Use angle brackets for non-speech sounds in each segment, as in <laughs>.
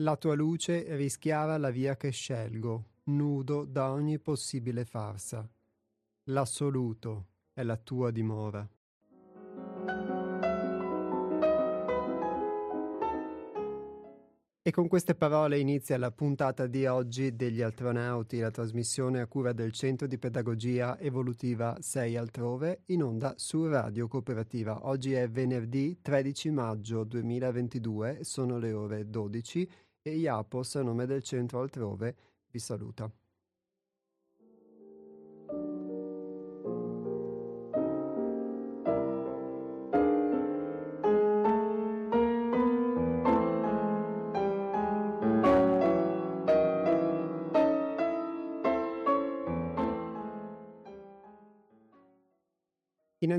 La tua luce rischiara la via che scelgo, nudo da ogni possibile farsa. L'assoluto è la tua dimora. E con queste parole inizia la puntata di oggi degli Astronauti, la trasmissione a cura del Centro di Pedagogia Evolutiva 6 altrove, in onda su Radio Cooperativa. Oggi è venerdì 13 maggio 2022, sono le ore 12 e IAPOS, a nome del Centro Altrove, vi saluta.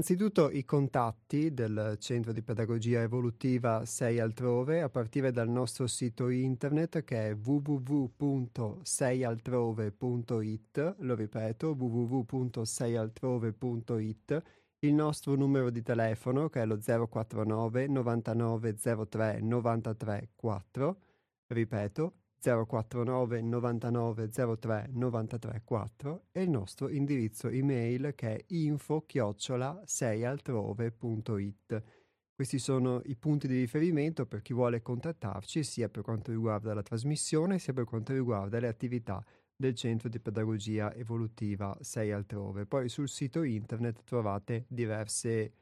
Innanzitutto i contatti del Centro di Pedagogia Evolutiva 6 altrove a partire dal nostro sito internet che è www.seialtrove.it, lo ripeto www.seialtrove.it, il nostro numero di telefono che è lo 049 99 03 93 4, ripeto 049 99 03 93 4 e il nostro indirizzo email che è info chiocciola 6altrove.it. Questi sono i punti di riferimento per chi vuole contattarci sia per quanto riguarda la trasmissione sia per quanto riguarda le attività del Centro di Pedagogia Evolutiva 6 altrove. Poi sul sito internet trovate diverse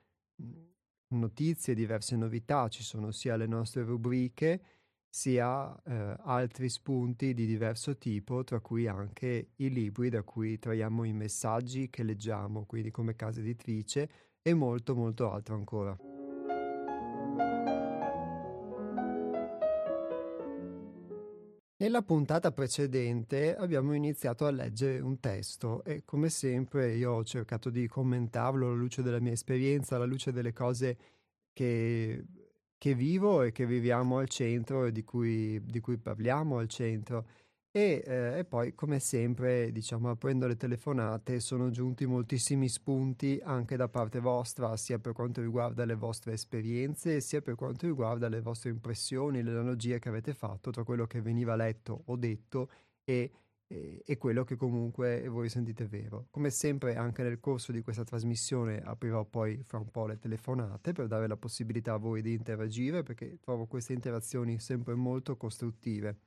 notizie, diverse novità, ci sono sia le nostre rubriche, sia eh, altri spunti di diverso tipo, tra cui anche i libri da cui traiamo i messaggi che leggiamo, quindi come casa editrice, e molto molto altro ancora. Nella puntata precedente abbiamo iniziato a leggere un testo e come sempre io ho cercato di commentarlo alla luce della mia esperienza, alla luce delle cose che che vivo e che viviamo al centro e di cui, di cui parliamo al centro. E, eh, e, poi, come sempre, diciamo, aprendo le telefonate, sono giunti moltissimi spunti anche da parte vostra, sia per quanto riguarda le vostre esperienze, sia per quanto riguarda le vostre impressioni, le analogie che avete fatto tra quello che veniva letto o detto e e, e quello che comunque voi sentite vero. Come sempre anche nel corso di questa trasmissione aprirò poi fra un po' le telefonate per dare la possibilità a voi di interagire perché trovo queste interazioni sempre molto costruttive.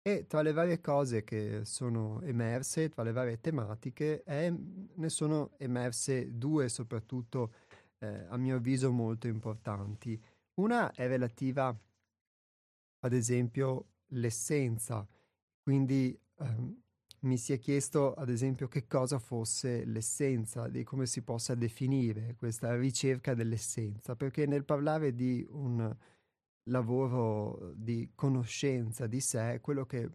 E tra le varie cose che sono emerse, tra le varie tematiche, è, ne sono emerse due soprattutto eh, a mio avviso molto importanti. Una è relativa ad esempio l'essenza, quindi ehm, mi si è chiesto ad esempio che cosa fosse l'essenza, di come si possa definire questa ricerca dell'essenza, perché nel parlare di un lavoro di conoscenza di sé, quello che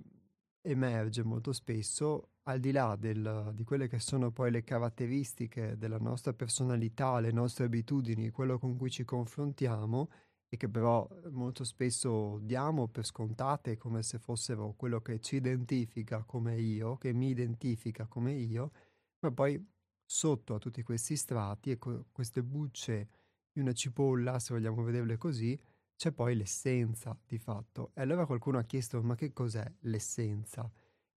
emerge molto spesso, al di là del, di quelle che sono poi le caratteristiche della nostra personalità, le nostre abitudini, quello con cui ci confrontiamo, e che però molto spesso diamo per scontate come se fossero quello che ci identifica come io, che mi identifica come io, ma poi sotto a tutti questi strati e co- queste bucce di una cipolla, se vogliamo vederle così, c'è poi l'essenza di fatto. E allora qualcuno ha chiesto ma che cos'è l'essenza?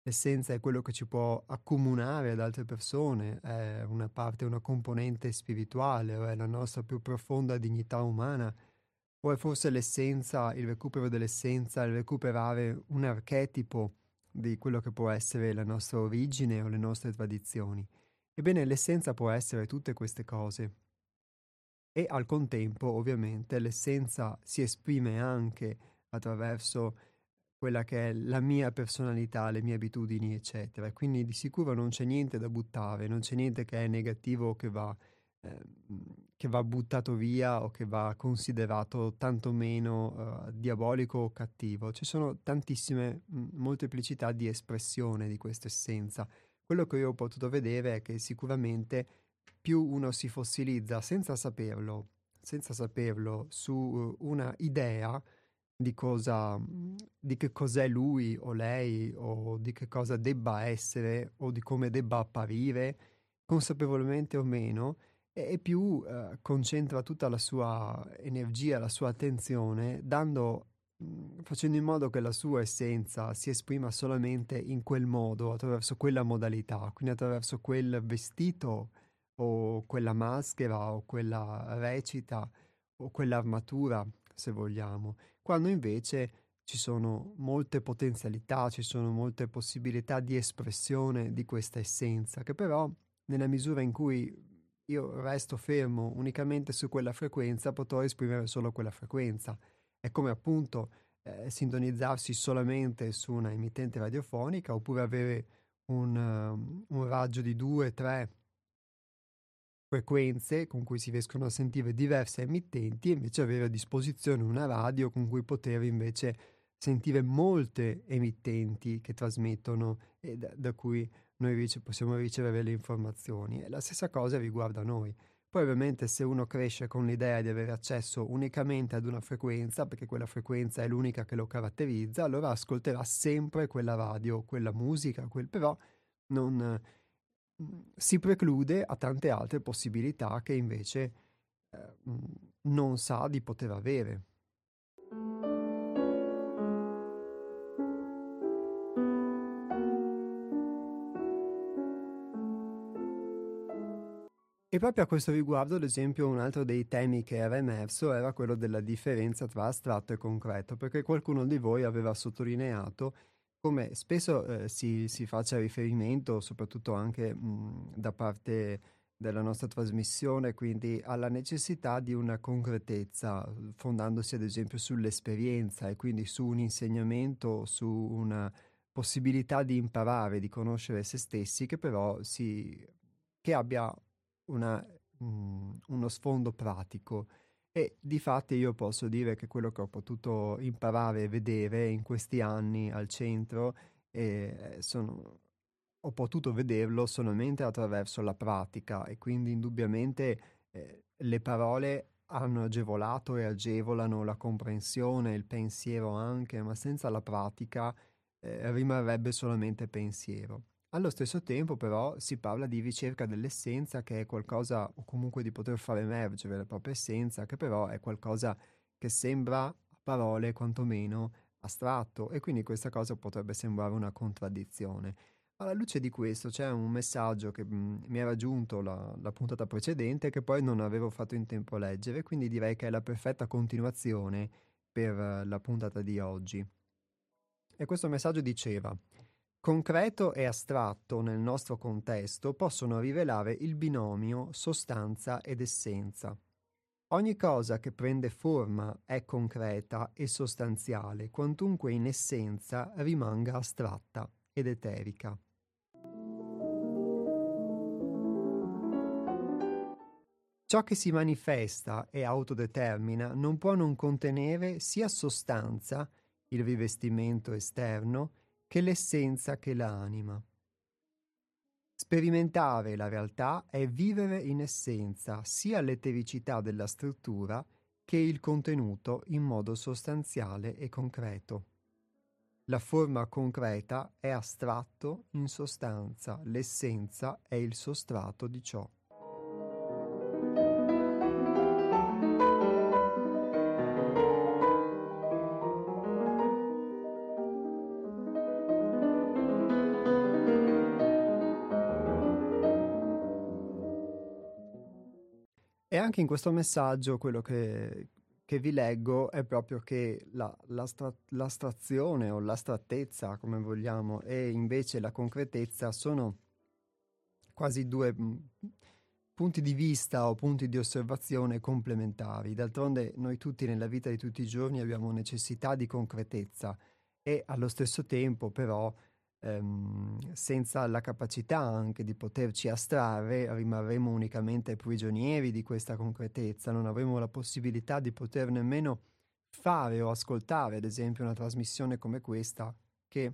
L'essenza è quello che ci può accomunare ad altre persone, è una parte, una componente spirituale, è la nostra più profonda dignità umana o è forse l'essenza, il recupero dell'essenza, il recuperare un archetipo di quello che può essere la nostra origine o le nostre tradizioni? Ebbene, l'essenza può essere tutte queste cose. E al contempo, ovviamente, l'essenza si esprime anche attraverso quella che è la mia personalità, le mie abitudini, eccetera. Quindi di sicuro non c'è niente da buttare, non c'è niente che è negativo o che va che va buttato via o che va considerato tantomeno uh, diabolico o cattivo. Ci sono tantissime mh, molteplicità di espressione di questa essenza. Quello che io ho potuto vedere è che sicuramente più uno si fossilizza senza saperlo, senza saperlo su uh, una idea di cosa di che cos'è lui o lei o di che cosa debba essere o di come debba apparire, consapevolmente o meno, e più eh, concentra tutta la sua energia, la sua attenzione, dando mhmm, facendo in modo che la sua essenza si esprima solamente in quel modo, attraverso quella modalità, quindi attraverso quel vestito o quella maschera o quella recita o quell'armatura, se vogliamo, quando invece ci sono molte potenzialità, ci sono molte possibilità di espressione di questa essenza, che però nella misura in cui io resto fermo unicamente su quella frequenza, potrò esprimere solo quella frequenza. È come appunto eh, sintonizzarsi solamente su una emittente radiofonica oppure avere un, um, un raggio di due, tre frequenze con cui si riescono a sentire diverse emittenti e invece avere a disposizione una radio con cui poter invece sentire molte emittenti che trasmettono e da, da cui noi rice- possiamo ricevere le informazioni. E la stessa cosa riguarda noi. Poi ovviamente se uno cresce con l'idea di avere accesso unicamente ad una frequenza, perché quella frequenza è l'unica che lo caratterizza, allora ascolterà sempre quella radio, quella musica, quel... però non si preclude a tante altre possibilità che invece eh, non sa di poter avere. E proprio a questo riguardo, ad esempio, un altro dei temi che era emerso era quello della differenza tra astratto e concreto, perché qualcuno di voi aveva sottolineato come spesso eh, si, si, faccia riferimento, soprattutto anche mh, da parte della nostra trasmissione, quindi alla necessità di una concretezza, fondandosi ad esempio sull'esperienza e quindi su un insegnamento, su una possibilità di imparare, di conoscere se stessi, che però si, che abbia una, mh, uno sfondo pratico. E di fatti io posso dire che quello che ho potuto imparare e vedere in questi anni al centro eh, sono, ho potuto vederlo solamente attraverso la pratica e quindi indubbiamente eh, le parole hanno agevolato e agevolano la comprensione, il pensiero anche, ma senza la pratica eh, rimarrebbe solamente pensiero. Allo stesso tempo, però, si parla di ricerca dell'essenza, che è qualcosa, o comunque di poter far emergere la propria essenza, che però è qualcosa che sembra, a parole, quantomeno astratto, e quindi questa cosa potrebbe sembrare una contraddizione. Alla luce di questo c'è un messaggio che mh, mm, mi era giunto la, la puntata precedente che poi non avevo fatto in tempo a leggere, quindi direi che è la perfetta continuazione per la puntata di oggi. E questo messaggio diceva Concreto e astratto nel nostro contesto possono rivelare il binomio sostanza ed essenza. Ogni cosa che prende forma è concreta e sostanziale, quantunque in essenza rimanga astratta ed eterica. Ciò che si manifesta e autodetermina non può non contenere sia sostanza, il rivestimento esterno, che l'essenza che l'anima. Sperimentare la realtà è vivere in essenza sia l'etericità della struttura che il contenuto in modo sostanziale e concreto. La forma concreta è astratto in sostanza, l'essenza è il sostrato di ciò. Anche in questo messaggio quello che, che vi leggo è proprio che la, l'astra, l'astrazione o l'astrattezza, come vogliamo, e invece la concretezza sono quasi due mm, punti di vista o punti di osservazione complementari. D'altronde noi tutti nella vita di tutti i giorni abbiamo necessità di concretezza e allo stesso tempo però ehm, senza la capacità anche di poterci astrarre, rimarremo unicamente prigionieri di questa concretezza, non avremo la possibilità di poter nemmeno fare o ascoltare, ad esempio, una trasmissione come questa che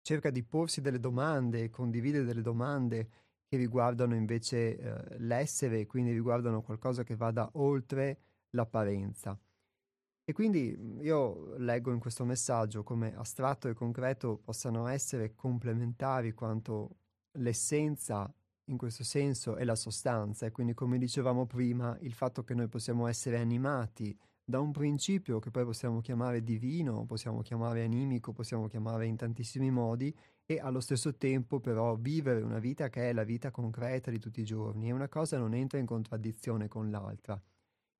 cerca di porsi delle domande e condividere delle domande che riguardano invece eh, l'essere, quindi riguardano qualcosa che vada oltre l'apparenza. E quindi mhmm, io leggo in questo messaggio come astratto e concreto possano essere complementari quanto l'essenza in questo senso è la sostanza e quindi come dicevamo prima il fatto che noi possiamo essere animati da un principio che poi possiamo chiamare divino, possiamo chiamare animico, possiamo chiamare in tantissimi modi, e allo stesso tempo però vivere una vita che è la vita concreta di tutti i giorni e una cosa non entra in contraddizione con l'altra.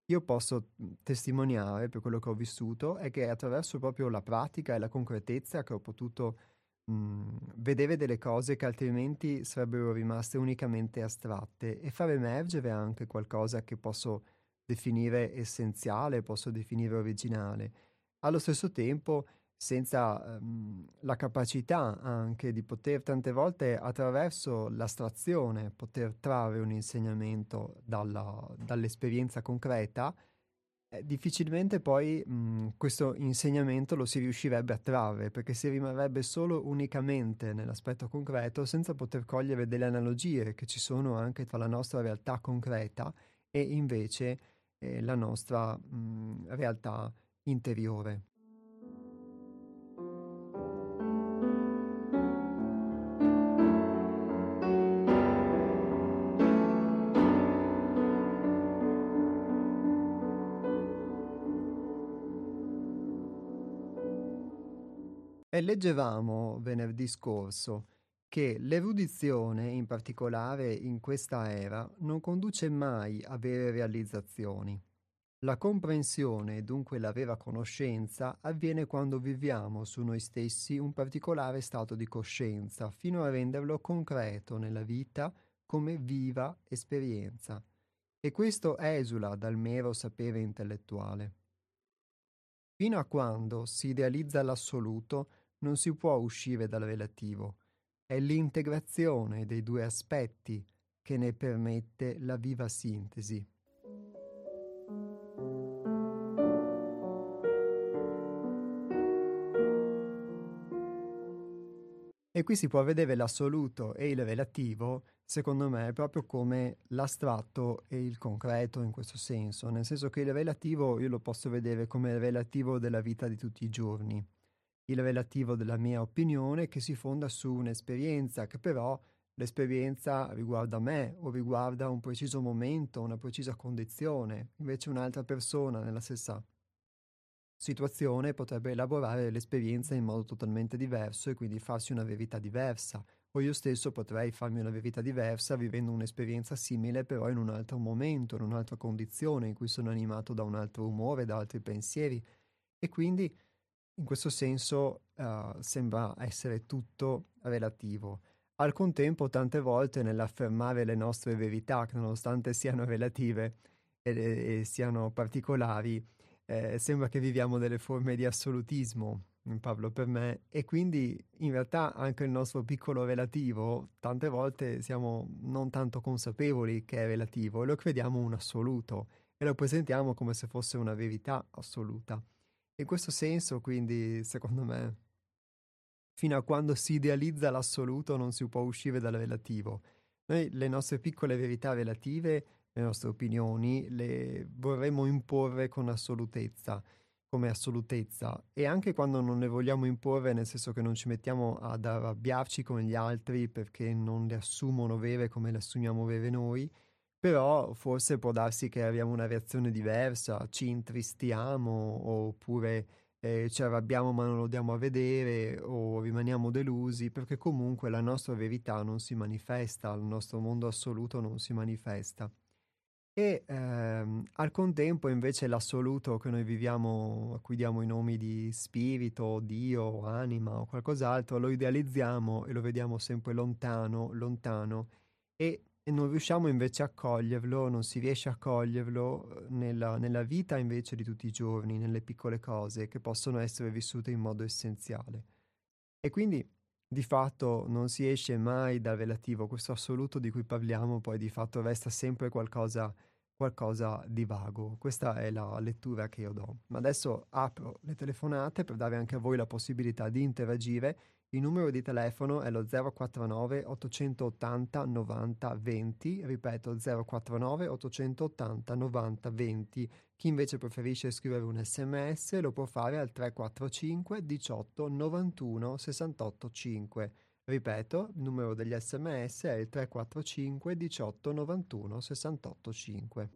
Io posso testimoniare per quello che ho vissuto è che attraverso proprio la pratica e la concretezza che ho potuto mh, vedere delle cose che altrimenti sarebbero rimaste unicamente astratte e far emergere anche qualcosa che posso definire essenziale, posso definire originale. Allo stesso tempo senza ehm, la capacità anche di poter tante volte attraverso l'astrazione poter trarre un insegnamento dalla, dall'esperienza concreta, eh, difficilmente poi mh, questo insegnamento lo si riuscirebbe a trarre perché si rimarrebbe solo unicamente nell'aspetto concreto senza poter cogliere delle analogie che ci sono anche tra la nostra realtà concreta e invece eh, la nostra mh, realtà interiore. E leggevamo venerdì scorso che l'erudizione, in particolare in questa era, non conduce mai a vere realizzazioni. La comprensione dunque la vera conoscenza avviene quando viviamo su noi stessi un particolare stato di coscienza, fino a renderlo concreto nella vita come viva esperienza. E questo esula dal mero sapere intellettuale. Fino a quando si idealizza l'assoluto, non si può uscire dal relativo. È l'integrazione dei due aspetti che ne permette la viva sintesi. E qui si può vedere l'assoluto e il relativo, secondo me, proprio come l'astratto e il concreto in questo senso, nel senso che il relativo io lo posso vedere come il relativo della vita di tutti i giorni il relativo della mia opinione che si fonda su un'esperienza che però l'esperienza riguarda me o riguarda un preciso momento, una precisa condizione, invece un'altra persona nella stessa situazione potrebbe elaborare l'esperienza in modo totalmente diverso e quindi farsi una verità diversa, o io stesso potrei farmi una verità diversa vivendo un'esperienza simile però in un altro momento, in un'altra condizione in cui sono animato da un altro umore, da altri pensieri. E quindi in questo senso uh, sembra essere tutto relativo. Al contempo, tante volte nell'affermare le nostre verità, che nonostante siano relative e, e siano particolari, eh, sembra che viviamo delle forme di assolutismo, Pablo, per me, e quindi in realtà anche il nostro piccolo relativo, tante volte siamo non tanto consapevoli che è relativo e lo crediamo un assoluto e lo presentiamo come se fosse una verità assoluta. In questo senso, quindi, secondo me, fino a quando si idealizza l'assoluto non si può uscire dal relativo. Noi le nostre piccole verità relative, le nostre opinioni, le vorremmo imporre con assolutezza, come assolutezza, e anche quando non le vogliamo imporre, nel senso che non ci mettiamo ad arrabbiarci con gli altri perché non le assumono vere come le assumiamo vere noi, però forse può darsi che abbiamo una reazione diversa, ci intristiamo oppure eh, ci arrabbiamo ma non lo diamo a vedere o rimaniamo delusi perché comunque la nostra verità non si manifesta, il nostro mondo assoluto non si manifesta. E ehm, al contempo invece l'assoluto che noi viviamo, a cui diamo i nomi di spirito, Dio, anima o qualcos'altro, lo idealizziamo e lo vediamo sempre lontano, lontano e e non riusciamo invece a coglierlo, non si riesce a coglierlo eh, nella, nella, vita invece di tutti i giorni, nelle piccole cose che possono essere vissute in modo essenziale. E quindi di fatto non si esce mai dal relativo, questo assoluto di cui parliamo poi di fatto resta sempre qualcosa, qualcosa di vago. Questa è la lettura che io do. Ma adesso apro le telefonate per dare anche a voi la possibilità di interagire il numero di telefono è lo 049 880 90 20, ripeto 049 880 90 20. Chi invece preferisce scrivere un sms lo può fare al 345 18 91 68 5. Ripeto, il numero degli sms è il 345 18 91 68 5.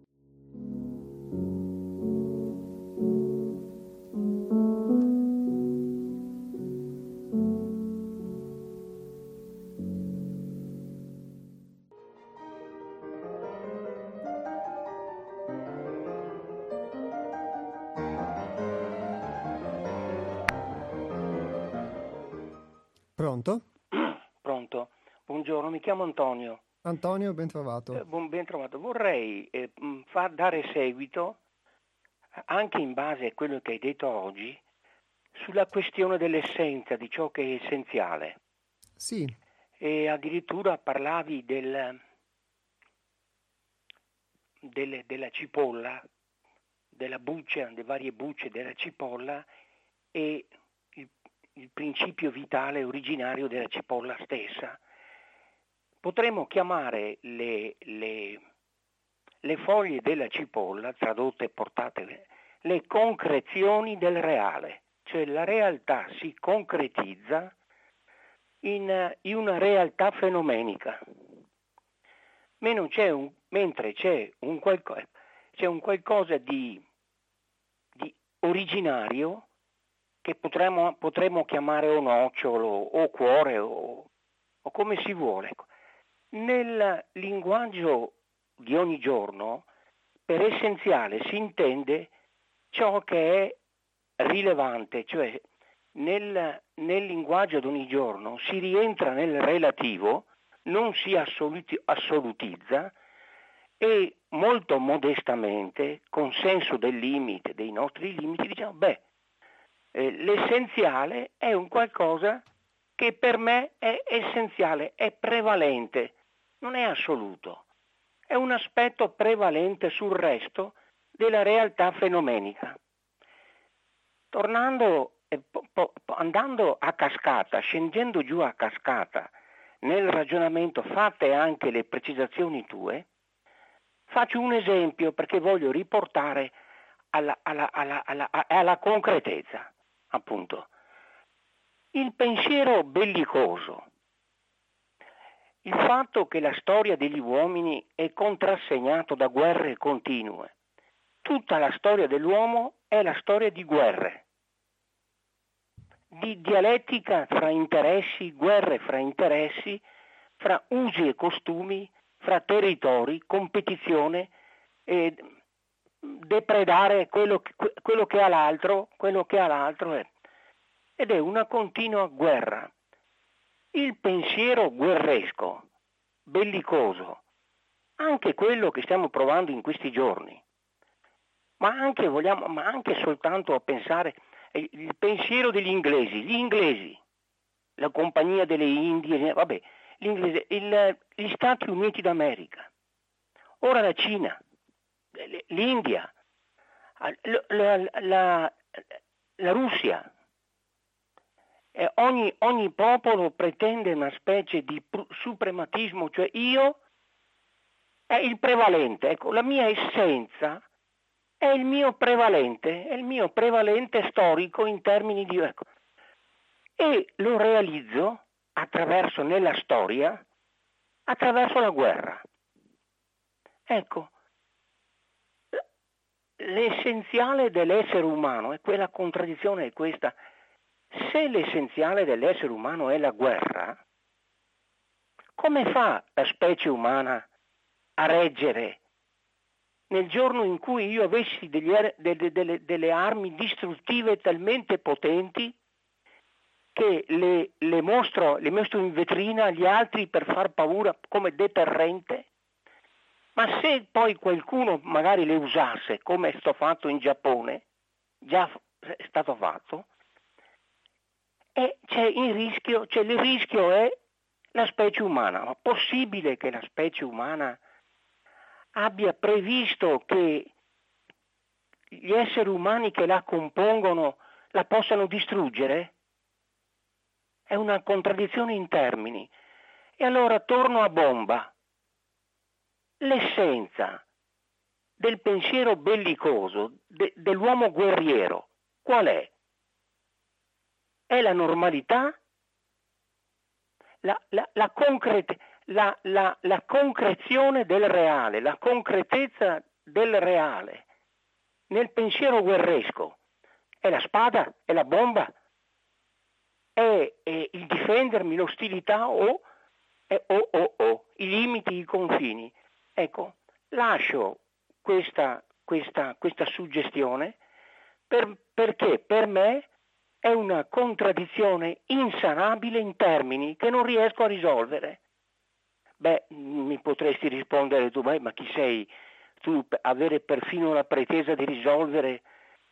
Antonio. Ben trovato. Eh, buon, ben trovato. Vorrei eh, far dare seguito, anche in base a quello che hai detto oggi, sulla questione dell'essenza, di ciò che è essenziale. Sì. E addirittura parlavi del, delle, della cipolla, della buccia, delle varie bucce della cipolla e il, il principio vitale originario della cipolla stessa. Potremmo chiamare le, le, le foglie della cipolla, tradotte e portate, le concrezioni del reale, cioè la realtà si concretizza in, in una realtà fenomenica. C'è un, mentre c'è un, qualco, c'è un qualcosa di, di, originario che potremmo, potremmo, chiamare o nocciolo o cuore o, o come si vuole. Nel linguaggio di ogni giorno, per essenziale si intende ciò che è rilevante, cioè nel, nel linguaggio di ogni giorno si rientra nel relativo, non si assoluti, assolutizza e molto modestamente, con senso del limite, dei nostri limiti, diciamo, beh, eh, l'essenziale è un qualcosa che per me è essenziale, è prevalente, non è assoluto, è un aspetto prevalente sul resto della realtà fenomenica. Tornando, eh, andando a cascata, scendendo giù a cascata, nel ragionamento fatte anche le precisazioni tue, faccio un esempio perché voglio riportare alla, alla, alla, alla concretezza, appunto. Il pensiero bellicoso, il fatto che la storia degli uomini è contrassegnato da guerre continue. Tutta la storia dell'uomo è la storia di guerre di dialettica fra interessi, guerre fra interessi, fra usi e costumi, fra territori, competizione, eh, depredare quello che, quello che, ha l'altro, quello che ha l'altro è. Ed è una continua guerra. Il pensiero guerresco, bellicoso, anche quello che stiamo provando in questi giorni, ma anche, vogliamo, ma anche soltanto a pensare il pensiero degli inglesi, gli inglesi, la compagnia delle Indie, vabbè, il, gli Stati Uniti d'America, ora la Cina, l'India, la, la, la, la Russia. Eh, ogni, ogni, popolo pretende una specie di suprematismo, cioè io è il prevalente. Ecco, la mia essenza è il mio prevalente, è il mio prevalente storico in termini di... Ecco. E lo realizzo attraverso, nella storia, attraverso la guerra. Ecco, l'essenziale dell'essere umano, e quella contraddizione è questa, se l'essenziale dell'essere umano è la guerra, come fa la specie umana a reggere nel giorno in cui io avessi degli, delle, delle, delle, armi distruttive talmente potenti che le, le, mostro, le mostro in vetrina agli altri per far paura come deterrente, ma se poi qualcuno magari le usasse come è stato fatto in Giappone, già è stato fatto, e c'è il rischio, cioè il rischio è la specie umana. Ma possibile che la specie umana abbia previsto che gli esseri umani che la compongono la possano distruggere? È una contraddizione in termini. E allora torno a bomba. L'essenza del pensiero bellicoso, de, dell'uomo guerriero, qual è? È la normalità? La, la, la la, la concrezione del reale, la concretezza del reale nel pensiero guerresco. È la spada, è la bomba, è, è il difendermi, l'ostilità o, è, o, o, o, i limiti, i confini. Ecco, lascio questa, questa, questa suggestione per, perché per me è una contraddizione insanabile in termini che non riesco a risolvere. Beh, mi potresti rispondere tu, ma chi sei tu avere perfino la pretesa di risolvere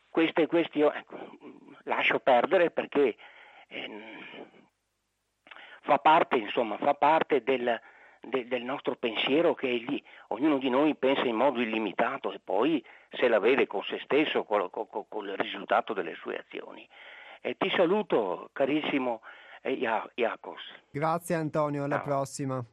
queste questioni? Ecco, lascio perdere perché eh, fa parte, insomma, fa parte del, de, del nostro pensiero che lì. Ognuno di noi pensa in modo illimitato e poi se la vede con se stesso, con, con, con il risultato delle sue azioni. E ti saluto, carissimo eh, Iacos. Grazie Antonio, alla Ciao. prossima.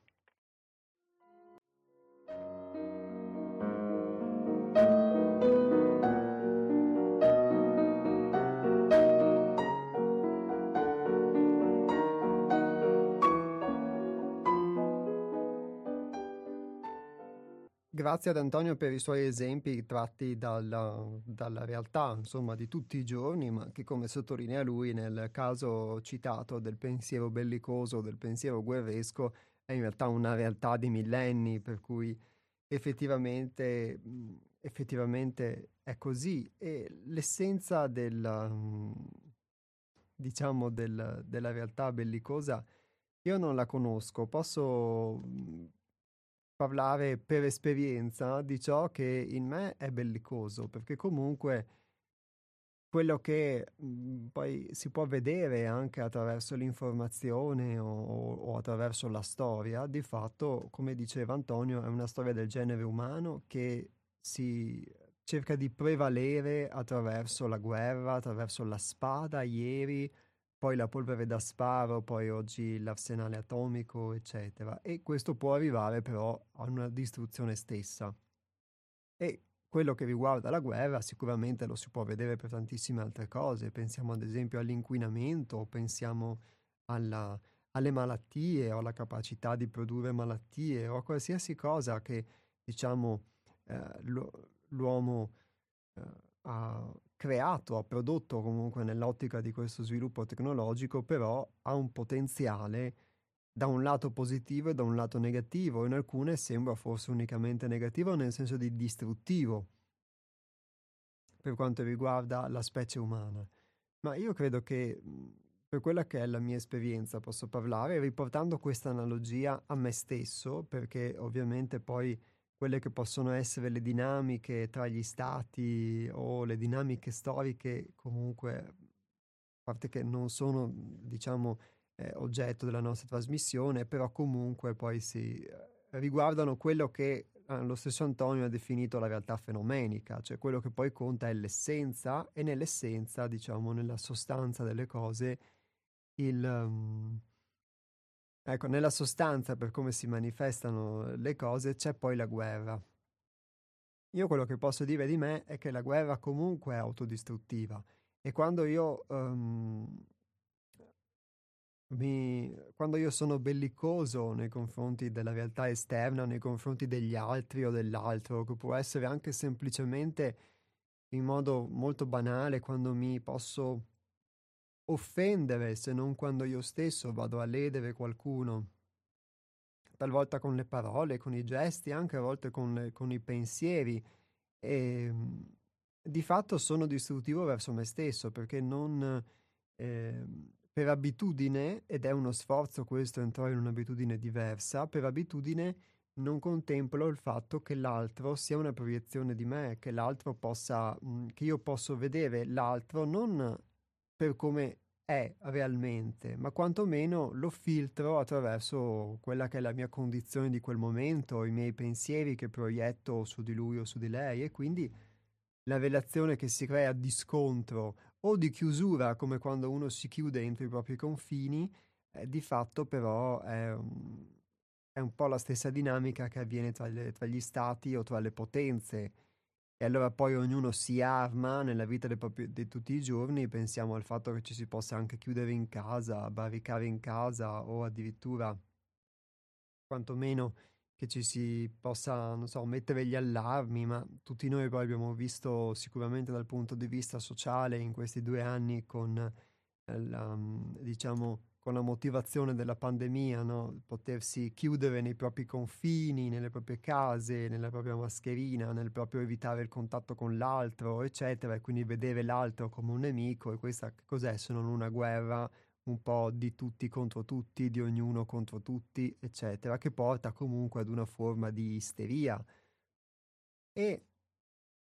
Grazie ad Antonio per i suoi esempi tratti dalla, dalla, realtà, insomma, di tutti i giorni, ma che come sottolinea lui nel caso citato del pensiero bellicoso, del pensiero guerresco, è in realtà una realtà di millenni, per cui effettivamente, effettivamente è così. E l'essenza del, diciamo, del, della realtà bellicosa io non la conosco, posso parlare per esperienza di ciò che in me è bellicoso, perché comunque quello che mh, mhmm, poi si può vedere anche attraverso l'informazione o, o, attraverso la storia, di fatto, come diceva Antonio, è una storia del genere umano che si cerca di prevalere attraverso la guerra, attraverso la spada, ieri poi la polvere da sparo, poi oggi l'arsenale atomico, eccetera. E questo può arrivare però a una distruzione stessa. E quello che riguarda la guerra sicuramente lo si può vedere per tantissime altre cose. Pensiamo ad esempio all'inquinamento, pensiamo alla, alle malattie o alla capacità di produrre malattie o a qualsiasi cosa che diciamo eh, l'uomo eh, ha creato, ha prodotto comunque nell'ottica di questo sviluppo tecnologico, però ha un potenziale da un lato positivo e da un lato negativo, in alcune sembra forse unicamente negativo nel senso di distruttivo per quanto riguarda la specie umana. Ma io credo che per quella che è la mia esperienza posso parlare riportando questa analogia a me stesso, perché ovviamente poi quelle che possono essere le dinamiche tra gli stati o le dinamiche storiche comunque, a parte che non sono, diciamo, eh, oggetto della nostra trasmissione, però comunque poi si eh, riguardano quello che eh, lo stesso Antonio ha definito la realtà fenomenica, cioè quello che poi conta è l'essenza e nell'essenza, diciamo, nella sostanza delle cose, il... Um, Ecco, nella sostanza, per come si manifestano le cose, c'è poi la guerra. Io quello che posso dire di me è che la guerra comunque è autodistruttiva e quando io, um, mi, quando io sono bellicoso nei confronti della realtà esterna, nei confronti degli altri o dell'altro, che può essere anche semplicemente in modo molto banale, quando mi posso offendere se non quando io stesso vado a ledere qualcuno, talvolta con le parole, con i gesti, anche a volte con, con i pensieri. E, ehm, di fatto sono distruttivo verso me stesso perché non eh, per abitudine, ed è uno sforzo questo entrare in un'abitudine diversa, per abitudine non contemplo il fatto che l'altro sia una proiezione di me, che l'altro possa, che io posso vedere l'altro non per come è realmente, ma quantomeno lo filtro attraverso quella che è la mia condizione di quel momento, i miei pensieri che proietto su di lui o su di lei e quindi la relazione che si crea di scontro o di chiusura, come quando uno si chiude entro i propri confini, eh, di fatto però è un, è un, po' la stessa dinamica che avviene tra, le, tra gli stati o tra le potenze e allora poi ognuno si arma nella vita propri, di tutti i giorni, pensiamo al fatto che ci si possa anche chiudere in casa, barricare in casa o addirittura quantomeno che ci si possa, non so, mettere gli allarmi, ma tutti noi poi abbiamo visto sicuramente dal punto di vista sociale in questi due anni con, eh, la, diciamo, con la motivazione della pandemia, no? potersi chiudere nei propri confini, nelle proprie case, nella propria mascherina, nel proprio evitare il contatto con l'altro, eccetera, e quindi vedere l'altro come un nemico, e questa cos'è se non una guerra un po' di tutti contro tutti, di ognuno contro tutti, eccetera, che porta comunque ad una forma di isteria. E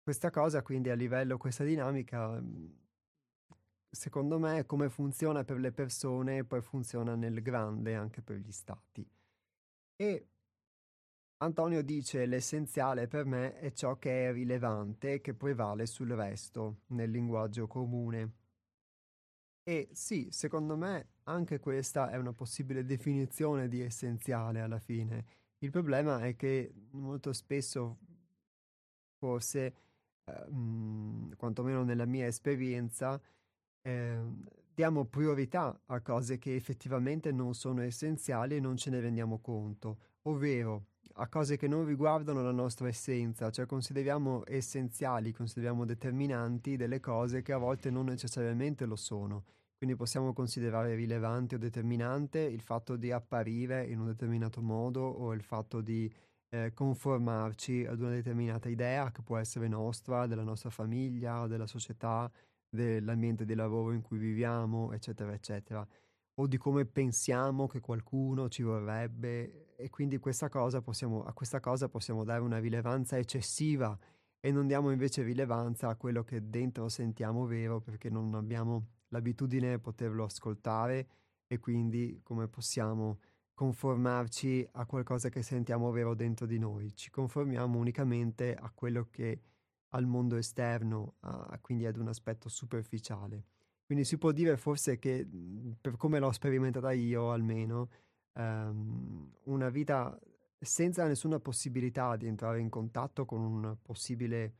questa cosa quindi a livello, questa dinamica, secondo me come funziona per le persone, poi funziona nel grande anche per gli stati. E Antonio dice l'essenziale per me è ciò che è rilevante, che prevale sul resto nel linguaggio comune. E sì, secondo me anche questa è una possibile definizione di essenziale alla fine. Il problema è che molto spesso, forse, eh, mh, quantomeno nella mia esperienza, eh, diamo priorità a cose che effettivamente non sono essenziali e non ce ne rendiamo conto, ovvero a cose che non riguardano la nostra essenza, cioè consideriamo essenziali, consideriamo determinanti delle cose che a volte non necessariamente lo sono. Quindi possiamo considerare rilevante o determinante il fatto di apparire in un determinato modo o il fatto di eh, conformarci ad una determinata idea che può essere nostra, della nostra famiglia, della società, dell'ambiente di lavoro in cui viviamo, eccetera, eccetera. O di come pensiamo che qualcuno ci vorrebbe. E quindi questa possiamo, a questa cosa possiamo dare una rilevanza eccessiva. E non diamo invece rilevanza a quello che dentro sentiamo vero perché non abbiamo l'abitudine di poterlo ascoltare. E quindi come possiamo conformarci a qualcosa che sentiamo vero dentro di noi. Ci conformiamo unicamente a quello che al mondo esterno, a, quindi ad un aspetto superficiale. Quindi si può dire forse che, mhmm, per come l'ho sperimentata io almeno, ehm, una vita senza nessuna possibilità di entrare in contatto con una possibile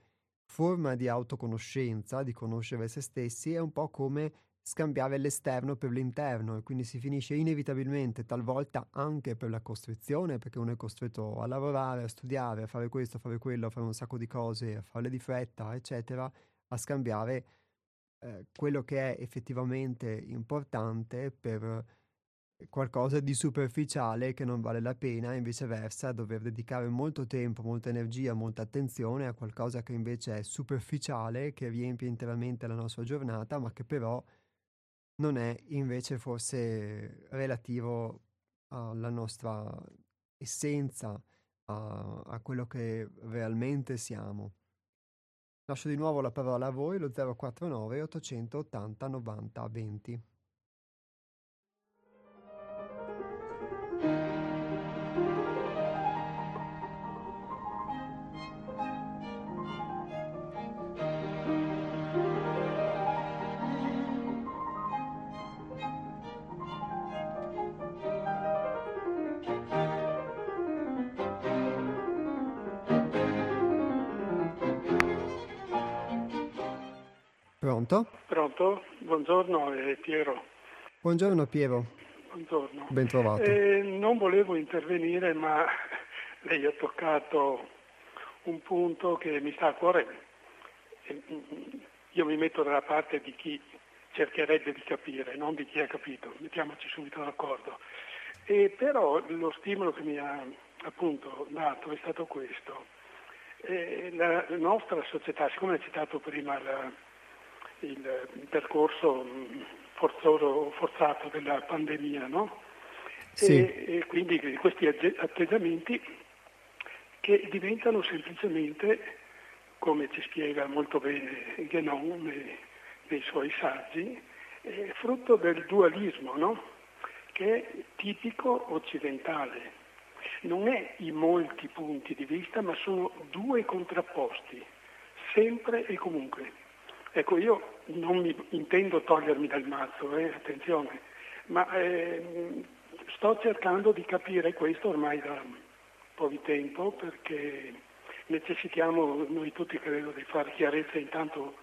forma di autoconoscenza, di conoscere se stessi, è un po' come scambiare l'esterno per l'interno e quindi si finisce inevitabilmente, talvolta anche per la costrizione, perché uno è costretto a lavorare, a studiare, a fare questo, a fare quello, a fare un sacco di cose, a farle di fretta, eccetera, a scambiare eh, quello che è effettivamente importante per qualcosa di superficiale che non vale la pena e viceversa dover dedicare molto tempo, molta energia, molta attenzione a qualcosa che invece è superficiale, che riempie interamente la nostra giornata, ma che però non è invece forse relativo alla nostra essenza, a, a quello che realmente siamo. Lascio di nuovo la parola a voi, lo 049 880 90 20. Pronto? Buongiorno, è Piero. Buongiorno Piero. Buongiorno. Ben trovato. Eh, non volevo intervenire, ma <laughs> lei ha toccato un punto che mi sta a cuore. Io mi metto dalla parte di chi cercherebbe di capire, non di chi ha capito, mettiamoci subito d'accordo. E però lo stimolo che mi ha appunto dato è stato questo. Eh, la nostra società, siccome hai citato prima la, il, percorso mm, forzoso, forzato della pandemia, no? Sì. E, e, quindi questi atteggiamenti che diventano semplicemente, come ci spiega molto bene Guénon nei, nei suoi saggi, eh, frutto del dualismo, no? che è tipico occidentale. Non è i molti punti di vista, ma sono due contrapposti, sempre e comunque. Ecco, io non mi intendo togliermi dal mazzo, eh, attenzione, ma eh, sto cercando di capire questo ormai da un po' di tempo perché necessitiamo noi tutti credo di fare chiarezza intanto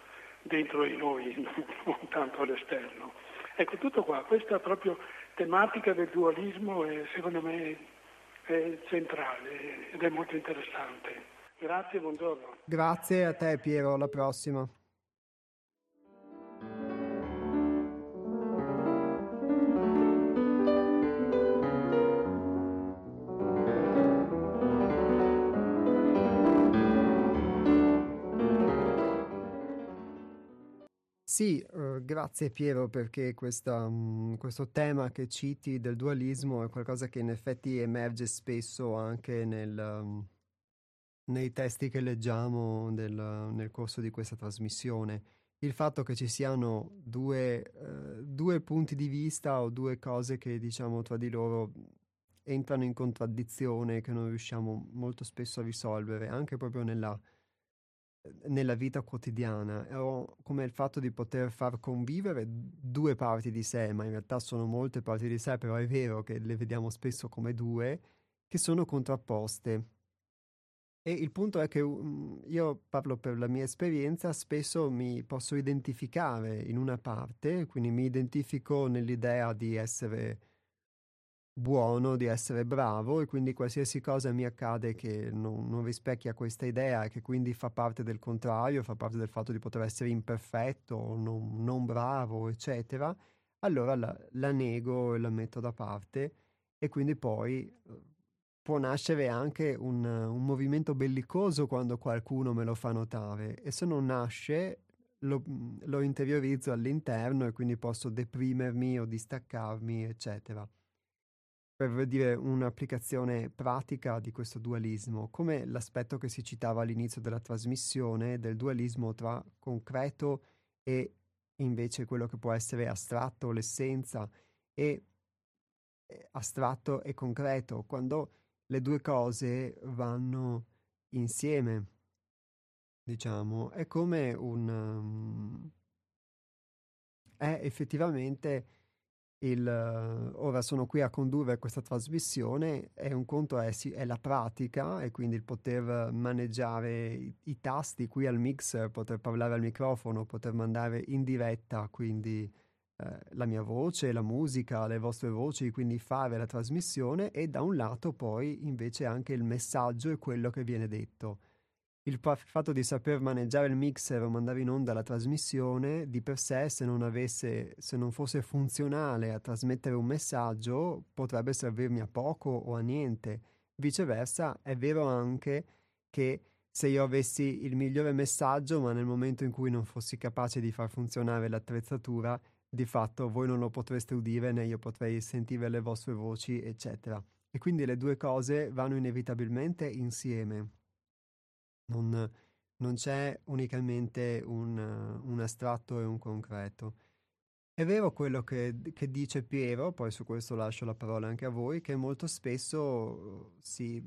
dentro di noi, <laughs> non tanto all'esterno. Ecco, tutto qua, questa proprio tematica del dualismo è, secondo me è centrale ed è molto interessante. Grazie, buongiorno. Grazie a te Piero, alla prossima. Sì, uh, grazie Piero perché questa, um, questo tema che citi del dualismo è qualcosa che in effetti emerge spesso anche nel, um, nei testi che leggiamo del, nel corso di questa trasmissione. Il fatto che ci siano due, uh, due punti di vista o due cose che diciamo tra di loro entrano in contraddizione, che non riusciamo molto spesso a risolvere, anche proprio nella nella vita quotidiana, o come il fatto di poter far convivere due parti di sé, ma in realtà sono molte parti di sé, però è vero che le vediamo spesso come due, che sono contrapposte. E il punto è che um, io parlo per la mia esperienza, spesso mi posso identificare in una parte, quindi mi identifico nell'idea di essere buono, di essere bravo e quindi qualsiasi cosa mi accade che non, non, rispecchia questa idea e che quindi fa parte del contrario, fa parte del fatto di poter essere imperfetto, non, non bravo, eccetera, allora la, la, nego e la metto da parte e quindi poi eh, può nascere anche un, un movimento bellicoso quando qualcuno me lo fa notare e se non nasce lo, lo interiorizzo all'interno e quindi posso deprimermi o distaccarmi, eccetera per dire un'applicazione pratica di questo dualismo, come l'aspetto che si citava all'inizio della trasmissione del dualismo tra concreto e invece quello che può essere astratto, l'essenza, e astratto e concreto, quando le due cose vanno insieme, diciamo, è come un... Um, è effettivamente il, ora sono qui a condurre questa trasmissione e un conto è, è, la pratica e quindi il poter maneggiare i, i, tasti qui al mixer, poter parlare al microfono, poter mandare in diretta quindi eh, la mia voce, la musica, le vostre voci, quindi fare la trasmissione e da un lato poi invece anche il messaggio e quello che viene detto il fatto di saper maneggiare il mixer o mandare in onda la trasmissione di per sé, se non, avesse, se non fosse funzionale a trasmettere un messaggio, potrebbe servirmi a poco o a niente. Viceversa, è vero anche che se io avessi il migliore messaggio, ma nel momento in cui non fossi capace di far funzionare l'attrezzatura, di fatto voi non lo potreste udire né io potrei sentire le vostre voci, eccetera. E quindi le due cose vanno inevitabilmente insieme non, non c'è unicamente un, un, astratto e un concreto. È vero quello che, che, dice Piero, poi su questo lascio la parola anche a voi, che molto spesso si,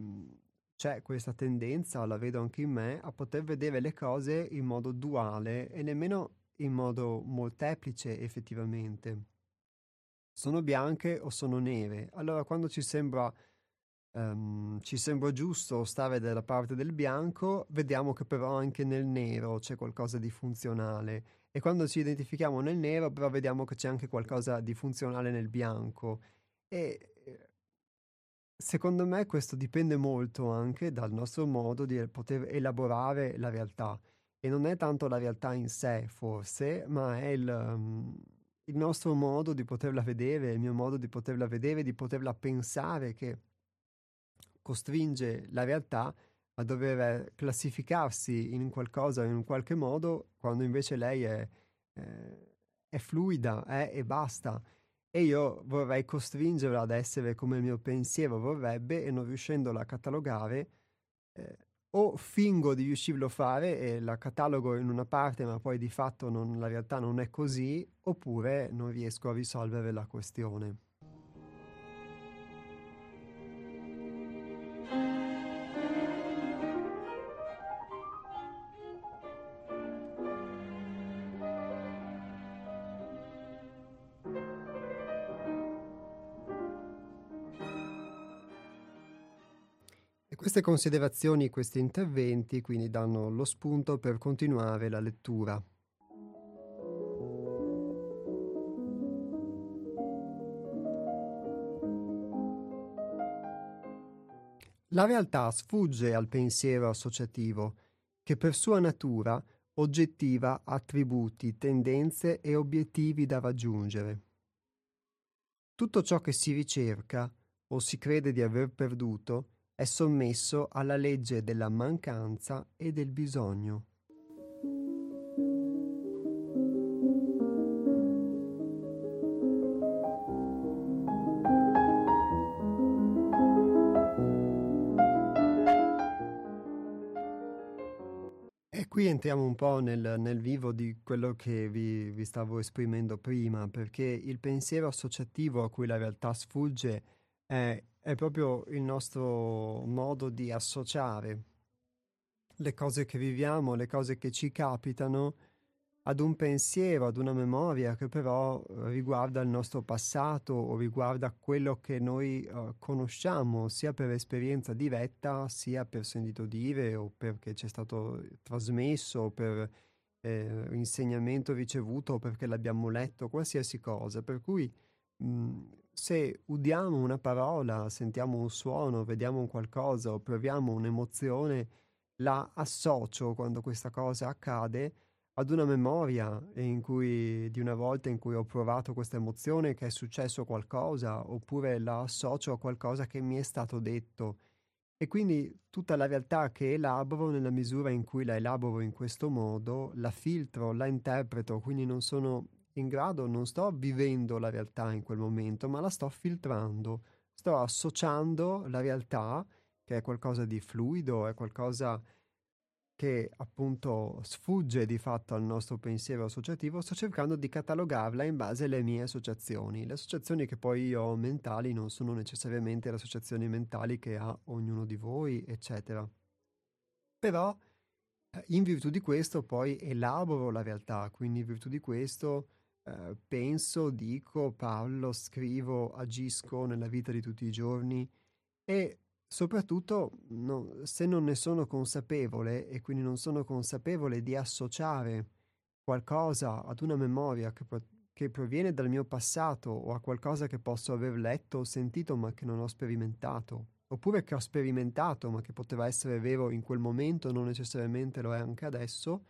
c'è questa tendenza, la vedo anche in me, a poter vedere le cose in modo duale e nemmeno in modo molteplice effettivamente. Sono bianche o sono nere? Allora quando ci sembra um, ci sembra giusto stare dalla parte del bianco, vediamo che però anche nel nero c'è qualcosa di funzionale. E quando ci identifichiamo nel nero però vediamo che c'è anche qualcosa di funzionale nel bianco. E eh, secondo me questo dipende molto anche dal nostro modo di poter elaborare la realtà. E non è tanto la realtà in sé forse, ma è il, um, il nostro modo di poterla vedere, il mio modo di poterla vedere, di poterla pensare che costringe la realtà a dover classificarsi in qualcosa in un qualche modo quando invece lei è, eh, è fluida è, e basta. E io vorrei costringerla ad essere come il mio pensiero vorrebbe e non riuscendola a catalogare, eh, o fingo di riuscirlo a fare e la catalogo in una parte ma poi di fatto non, la realtà non è così, oppure non riesco a risolvere la questione. Queste considerazioni, questi interventi quindi danno lo spunto per continuare la lettura. La realtà sfugge al pensiero associativo, che per sua natura oggettiva attributi, tendenze e obiettivi da raggiungere. Tutto ciò che si ricerca o si crede di aver perduto è sommesso alla legge della mancanza e del bisogno. E qui entriamo un po' nel, nel vivo di quello che vi, vi, stavo esprimendo prima, perché il pensiero associativo a cui la realtà sfugge è è proprio il nostro modo di associare le cose che viviamo, le cose che ci capitano, ad un pensiero, ad una memoria che però riguarda il nostro passato o riguarda quello che noi uh, conosciamo sia per esperienza diretta sia per sentito dire o perché ci è stato trasmesso o per eh, insegnamento ricevuto o perché l'abbiamo letto, qualsiasi cosa. Per cui mh, se udiamo una parola, sentiamo un suono, vediamo un qualcosa o proviamo un'emozione, la associo quando questa cosa accade ad una memoria cui, di una volta in cui ho provato questa emozione, che è successo qualcosa, oppure la associo a qualcosa che mi è stato detto. E quindi tutta la realtà che elaboro, nella misura in cui la elaboro in questo modo, la filtro, la interpreto, quindi non sono in grado, non sto vivendo la realtà in quel momento, ma la sto filtrando, sto associando la realtà, che è qualcosa di fluido, è qualcosa che appunto sfugge di fatto al nostro pensiero associativo, sto cercando di catalogarla in base alle mie associazioni. Le associazioni che poi io ho mentali non sono necessariamente le associazioni mentali che ha ognuno di voi, eccetera. Però eh, in virtù di questo poi elaboro la realtà, quindi in virtù di questo eh, penso, dico, parlo, scrivo, agisco nella vita di tutti i giorni e Soprattutto no, se non ne sono consapevole e quindi non sono consapevole di associare qualcosa ad una memoria che, che proviene dal mio passato o a qualcosa che posso aver letto o sentito ma che non ho sperimentato, oppure che ho sperimentato ma che poteva essere vero in quel momento, non necessariamente lo è anche adesso,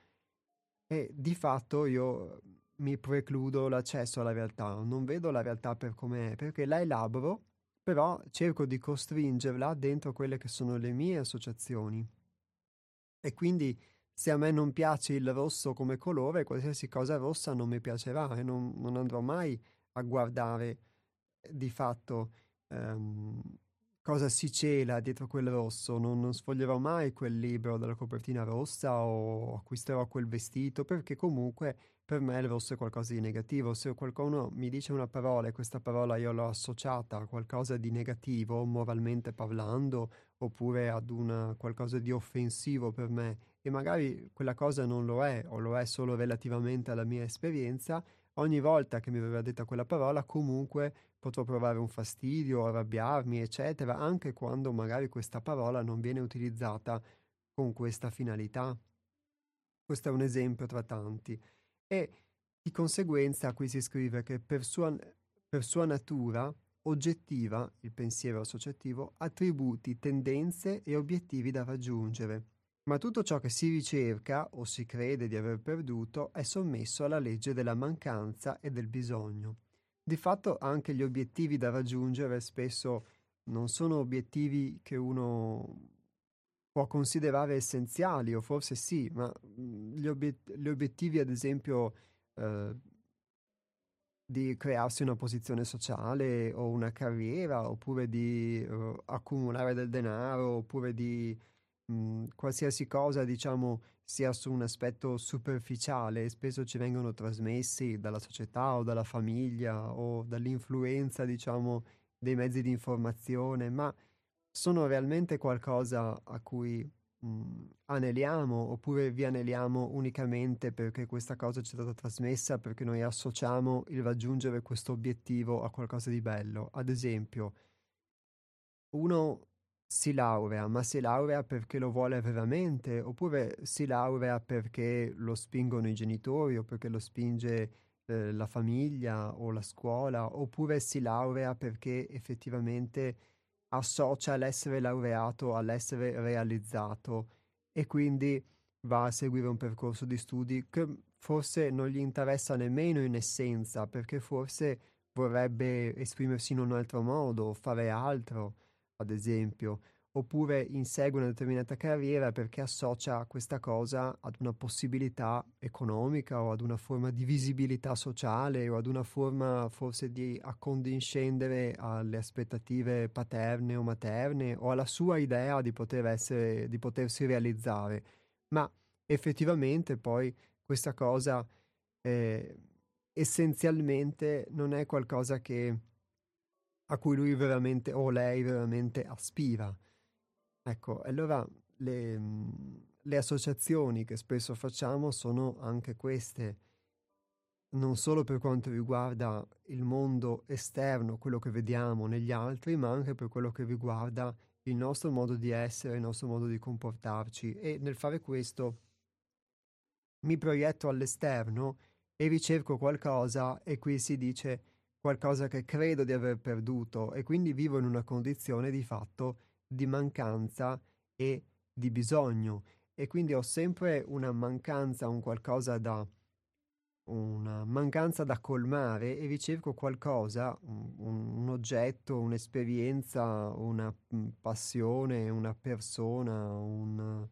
e di fatto io mi precludo l'accesso alla realtà, non vedo la realtà per com'è, perché la elaboro però cerco di costringerla dentro quelle che sono le mie associazioni. E quindi se a me non piace il rosso come colore, qualsiasi cosa rossa non mi piacerà e non, non andrò mai a guardare eh, di fatto um, cosa si cela dietro quel rosso, non, non, sfoglierò mai quel libro dalla copertina rossa o acquisterò quel vestito perché comunque per me il rosso è qualcosa di negativo. Se qualcuno mi dice una parola e questa parola io l'ho associata a qualcosa di negativo, moralmente parlando, oppure ad una, qualcosa di offensivo per me, e magari quella cosa non lo è, o lo è solo relativamente alla mia esperienza, ogni volta che mi verrà detta quella parola comunque potrò provare un fastidio, arrabbiarmi, eccetera, anche quando magari questa parola non viene utilizzata con questa finalità. Questo è un esempio tra tanti e di conseguenza qui si scrive che per sua, per sua natura oggettiva, il pensiero associativo, attributi, tendenze e obiettivi da raggiungere. Ma tutto ciò che si ricerca o si crede di aver perduto è sommesso alla legge della mancanza e del bisogno. Di fatto anche gli obiettivi da raggiungere spesso non sono obiettivi che uno può considerare essenziali, o forse sì, ma mhmm, gli, obiet- gli obiettivi, ad esempio, eh, di crearsi una posizione sociale o una carriera, oppure di uh, accumulare del denaro, oppure di mh, mhmm, qualsiasi cosa, diciamo, sia su un aspetto superficiale, spesso ci vengono trasmessi dalla società o dalla famiglia o dall'influenza, diciamo, dei mezzi di informazione, ma sono realmente qualcosa a cui mh, mhmm, aneliamo oppure vi aneliamo unicamente perché questa cosa ci è stata trasmessa, perché noi associamo il raggiungere questo obiettivo a qualcosa di bello. Ad esempio, uno si laurea, ma si laurea perché lo vuole veramente, oppure si laurea perché lo spingono i genitori o perché lo spinge eh, la famiglia o la scuola, oppure si laurea perché effettivamente associa l'essere laureato all'essere realizzato e quindi va a seguire un percorso di studi che forse non gli interessa nemmeno in essenza, perché forse vorrebbe esprimersi in un altro modo, fare altro, ad esempio oppure insegue una determinata carriera perché associa questa cosa ad una possibilità economica o ad una forma di visibilità sociale o ad una forma forse di accondiscendere alle aspettative paterne o materne o alla sua idea di poter essere, di potersi realizzare. Ma effettivamente poi questa cosa eh, essenzialmente non è qualcosa che, a cui lui veramente o lei veramente aspira. Ecco, allora le, le associazioni che spesso facciamo sono anche queste, non solo per quanto riguarda il mondo esterno, quello che vediamo negli altri, ma anche per quello che riguarda il nostro modo di essere, il nostro modo di comportarci. E nel fare questo mi proietto all'esterno e ricerco qualcosa e qui si dice qualcosa che credo di aver perduto e quindi vivo in una condizione di fatto di mancanza e di bisogno e quindi ho sempre una mancanza, un qualcosa da una mancanza da colmare e ricerco qualcosa, un, un oggetto, un'esperienza, una mm, passione, una persona, un,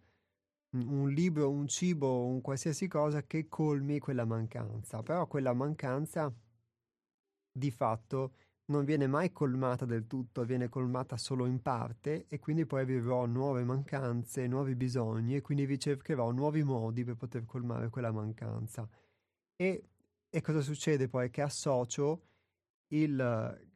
un libro, un cibo, un qualsiasi cosa che colmi quella mancanza. Però quella mancanza di fatto non viene mai colmata del tutto, viene colmata solo in parte e quindi poi avrò nuove mancanze, nuovi bisogni e quindi ricercherò nuovi modi per poter colmare quella mancanza. E, e cosa succede poi? Che associo il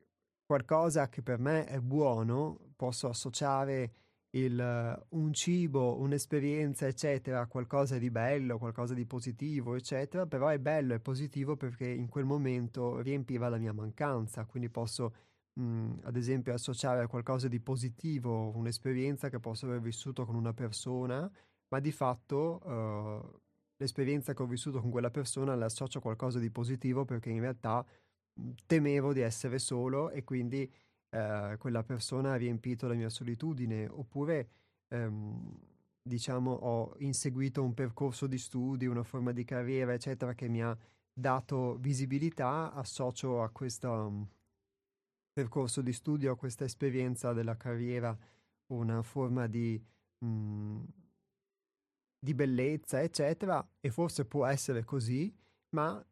qualcosa che per me è buono, posso associare il, un cibo, un'esperienza, eccetera, qualcosa di bello, qualcosa di positivo, eccetera, però è bello e positivo perché in quel momento riempiva la mia mancanza, quindi posso mh, ad esempio associare a qualcosa di positivo un'esperienza che posso aver vissuto con una persona, ma di fatto uh, l'esperienza che ho vissuto con quella persona la associo a qualcosa di positivo perché in realtà temevo di essere solo e quindi eh, quella persona ha riempito la mia solitudine, oppure ehm, diciamo ho inseguito un percorso di studi, una forma di carriera, eccetera, che mi ha dato visibilità, associo a questo um, percorso di studio, a questa esperienza della carriera, una forma di, mh, mm, di bellezza, eccetera, e forse può essere così, ma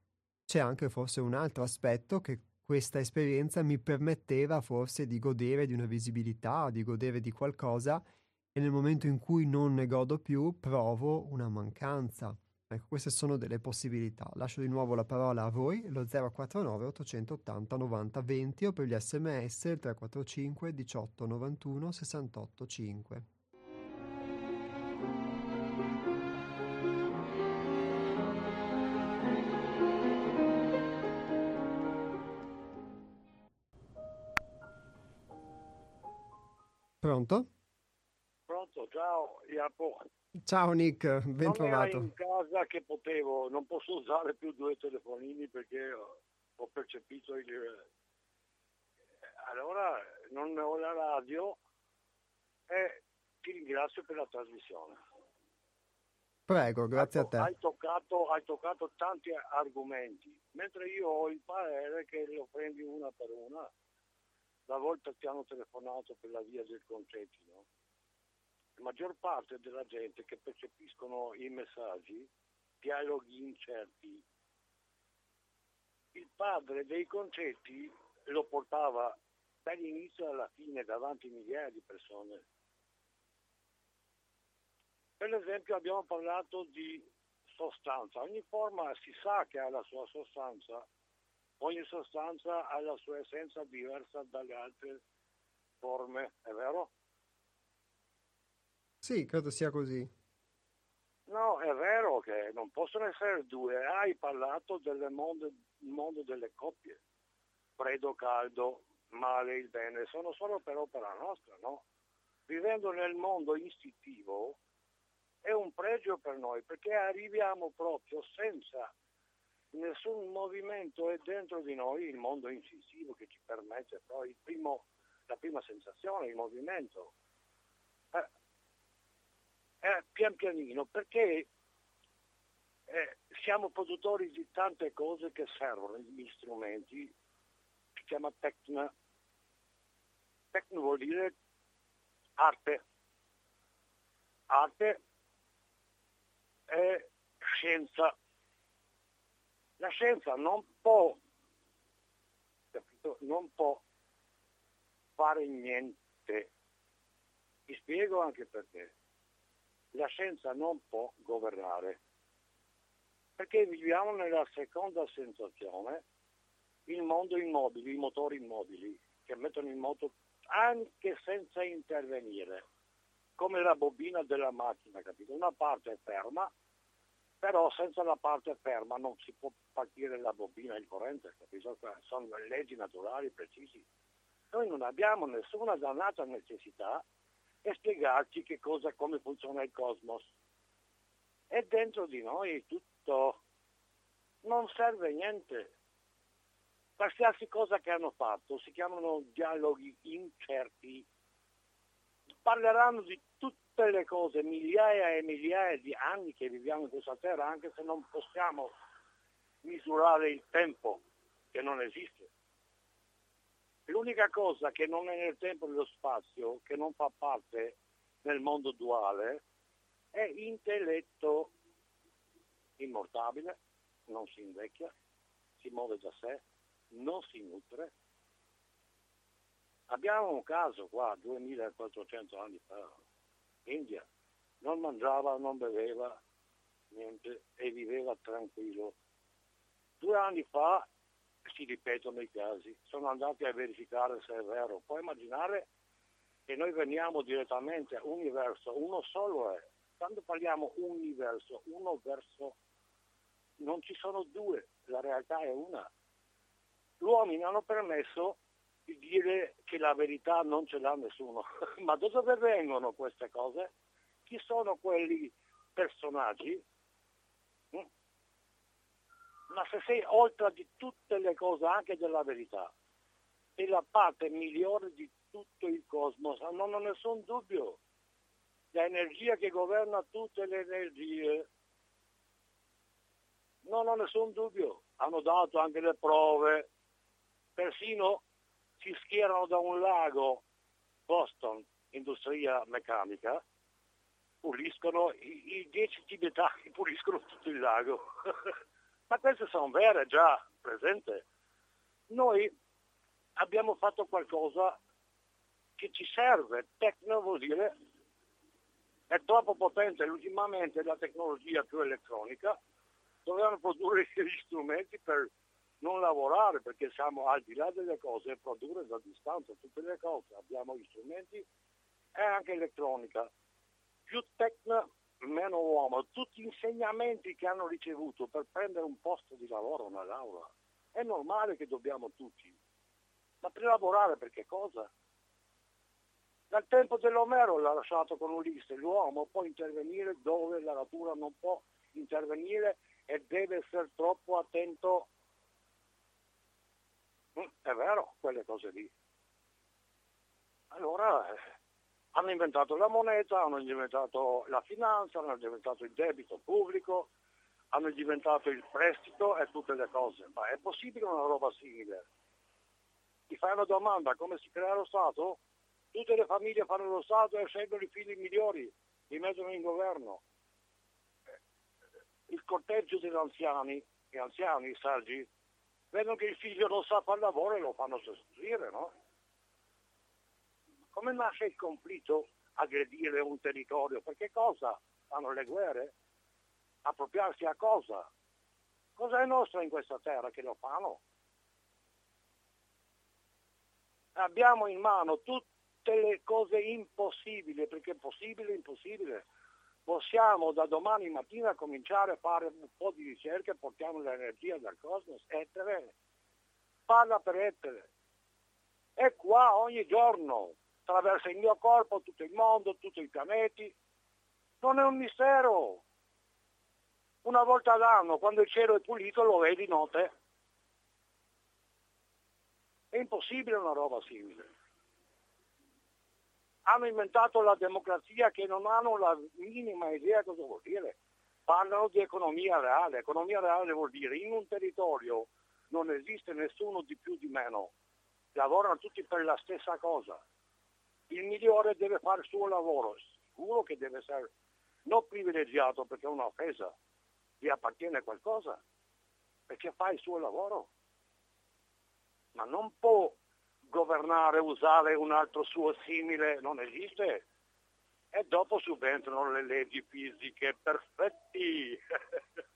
c'è anche forse un altro aspetto che questa esperienza mi permetteva forse di godere di una visibilità, di godere di qualcosa e nel momento in cui non ne godo più provo una mancanza. Ecco, queste sono delle possibilità. Lascio di nuovo la parola a voi, lo 049 880 90 20 o per gli sms il 345 18 91 68 5. Pronto? Pronto, ciao Iapo. Ciao Nick, ben non trovato. in casa che potevo, non posso usare più due telefonini perché ho percepito il... Allora non ho la radio e ti ringrazio per la trasmissione. Prego, grazie ecco, a te. Hai toccato, hai toccato tanti argomenti, mentre io ho il parere che lo prendi una per una la volta ti hanno telefonato per la via del concetti, no? La maggior parte della gente che percepiscono i messaggi, dialoghi incerti, il padre dei concetti lo portava dall'inizio alla fine davanti a migliaia di persone. Per esempio abbiamo parlato di sostanza, ogni forma si sa che ha la sua sostanza ogni sostanza ha la sua essenza diversa dalle altre forme, è vero? Sì, credo sia così. No, è vero che non possono essere due. Hai parlato del mondo, mondo delle coppie, freddo, caldo, male, il bene, sono solo per opera nostra, no? Vivendo nel mondo istintivo è un pregio per noi perché arriviamo proprio senza nessun movimento è dentro di noi, il mondo incisivo che ci permette il primo, la prima sensazione, il movimento. Eh, eh, pian pianino, perché eh, siamo produttori di tante cose che servono, gli strumenti, si chiama tecna. Tecno vuol dire arte. Arte è scienza la scienza non può, capito, non può fare niente. Ti spiego anche perché. La scienza non può governare, perché viviamo nella seconda sensazione, il mondo immobile, i motori immobili che mettono in moto anche senza intervenire, come la bobina della macchina, capito? Una parte è ferma, però senza la parte ferma non si può partire la bobina, il corrente, capito? Sono leggi naturali precisi. Noi non abbiamo nessuna dannata necessità di spiegarci che cosa, come funziona il cosmos. E dentro di noi tutto non serve niente. Qualsiasi cosa che hanno fatto si chiamano dialoghi incerti. Parleranno di tutte le cose, migliaia e migliaia di anni che viviamo in questa terra, anche se non possiamo misurare il tempo, che non esiste. L'unica cosa che non è nel tempo e nello spazio, che non fa parte nel mondo duale, è intelletto immortabile, non si invecchia, si muove da sé, non si nutre. Abbiamo un caso qua, 2400 anni fa, India, non mangiava, non beveva niente e viveva tranquillo. Due anni fa si ripetono i casi, sono andati a verificare se è vero. Puoi immaginare che noi veniamo direttamente a universo, uno solo è. Quando parliamo universo, uno verso, non ci sono due, la realtà è una. Gli uomini hanno permesso di dire che la verità non ce l'ha nessuno. <laughs> Ma da dove vengono queste cose? Chi sono quelli personaggi ma se sei oltre di tutte le cose, anche della verità, è la parte migliore di tutto il cosmos, non ho nessun dubbio. L'energia che governa tutte le energie, non ho nessun dubbio. Hanno dato anche le prove, persino si schierano da un lago, Boston, industria meccanica, puliscono, i, i dieci tibetani <laughs> puliscono tutto il lago. <laughs> ma queste sono vere già presente. Noi abbiamo fatto qualcosa che ci serve, tecno vuol dire è troppo potente, ultimamente la tecnologia più elettronica, dovevano produrre <laughs> gli strumenti per non lavorare perché siamo al di là delle cose e produrre da distanza tutte le cose, abbiamo gli strumenti e anche elettronica. Più tecno meno uomo, tutti gli insegnamenti che hanno ricevuto per prendere un posto di lavoro nell'aula. È normale che dobbiamo tutti. Ma per lavorare per che cosa? Dal tempo dell'Omero l'ha lasciato con Ulisse, l'uomo può intervenire dove la natura non può intervenire e deve essere troppo attento. Mm, è vero, quelle cose lì. Allora eh, hanno inventato la moneta, hanno inventato la finanza, hanno inventato il debito pubblico, hanno inventato il prestito e tutte le cose. Ma è possibile una roba simile? Ti fai una domanda, come si crea lo Stato? Tutte le famiglie fanno lo Stato e scelgono i figli migliori, li mettono in governo. Il corteggio degli anziani, gli anziani, saggi, vedono che il figlio non sa fare lavoro e lo fanno sostituire, no? Come nasce il conflitto aggredire un territorio? Per che cosa fanno le guerre? Appropriarsi a cosa? Cosa è nostro in questa terra che lo fanno? Abbiamo in mano tutte le cose impossibili, perché è possibile, impossibile. Possiamo da domani mattina cominciare a fare un po' di ricerca, portiamo l'energia dal cosmos, etere, parla per etere. È qua ogni giorno, attraversa il mio corpo, tutto il mondo, tutti i pianeti. Non è un mistero. Una volta all'anno, quando il cielo è pulito, lo vedi notte. È impossibile una roba simile. Hanno inventato la democrazia che non hanno la minima idea cosa vuol dire. Parlano di economia reale. Economia reale vuol dire in un territorio non esiste nessuno di più di meno. Lavorano tutti per la stessa cosa il migliore deve fare il suo lavoro, sicuro che deve essere non privilegiato perché è un'offesa, gli appartiene qualcosa, perché fa il suo lavoro, ma non può governare, usare un altro suo simile, non esiste. e dopo subentrano le leggi fisiche perfetti. <laughs>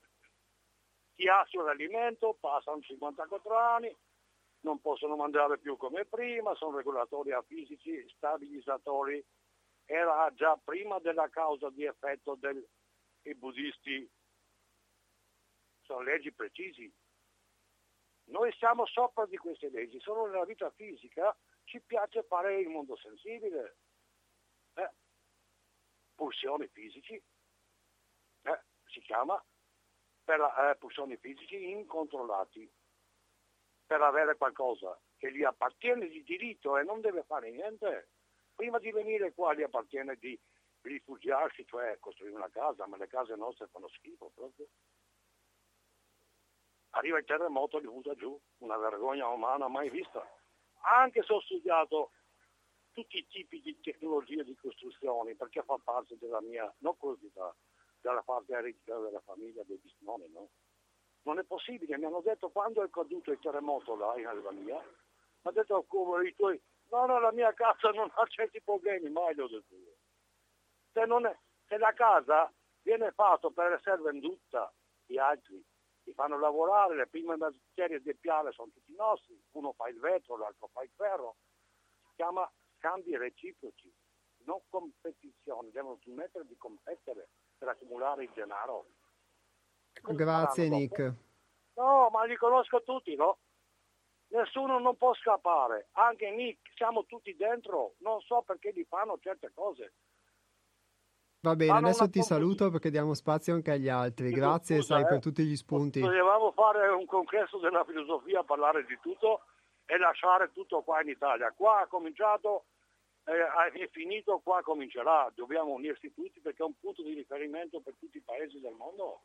Chi ha sull'alimento passano 54 anni, non possono mangiare più come prima, sono regolatori fisici, stabilizzatori. Era già prima della causa di effetto dei buddisti. Sono leggi precisi. Noi siamo sopra di queste leggi, solo nella vita fisica ci piace fare il mondo sensibile. Eh, pulsioni fisici, eh, si chiama, per eh, pulsioni fisici incontrollati, per avere qualcosa che gli appartiene di diritto e non deve fare niente. Prima di venire qua gli appartiene di rifugiarsi, cioè costruire una casa, ma le case nostre fanno schifo proprio. Arriva il terremoto e li butta giù, una vergogna umana mai vista. Anche se ho studiato tutti i tipi di tecnologie di costruzione perché fa parte della mia, non curiosità, della parte eredità della famiglia dei bisnonni, no? Non è possibile, mi hanno detto quando è caduto il terremoto là in Albania, mi ha detto come i tuoi, no no la mia casa non ha certi problemi, mai l'ho detto io. Se, è, se la casa viene fatta per essere venduta, gli altri ti fanno lavorare, le prime materie del piale sono tutti nostri, uno fa il vetro, l'altro fa il ferro, si chiama scambi reciproci, non competizione, devono smettere di competere per accumulare il denaro. Grazie Nick. No, ma li conosco tutti, no? Nessuno non può scappare, anche Nick, siamo tutti dentro, non so perché li fanno certe cose. Va bene, adesso ti saluto perché diamo spazio anche agli altri. Grazie, scusa, sai, eh. per tutti gli spunti. Dovevamo fare un congresso della filosofia, parlare di tutto e lasciare tutto qua in Italia. Qua ha cominciato eh, è finito, qua comincerà. Dobbiamo unirsi tutti perché è un punto di riferimento per tutti i paesi del mondo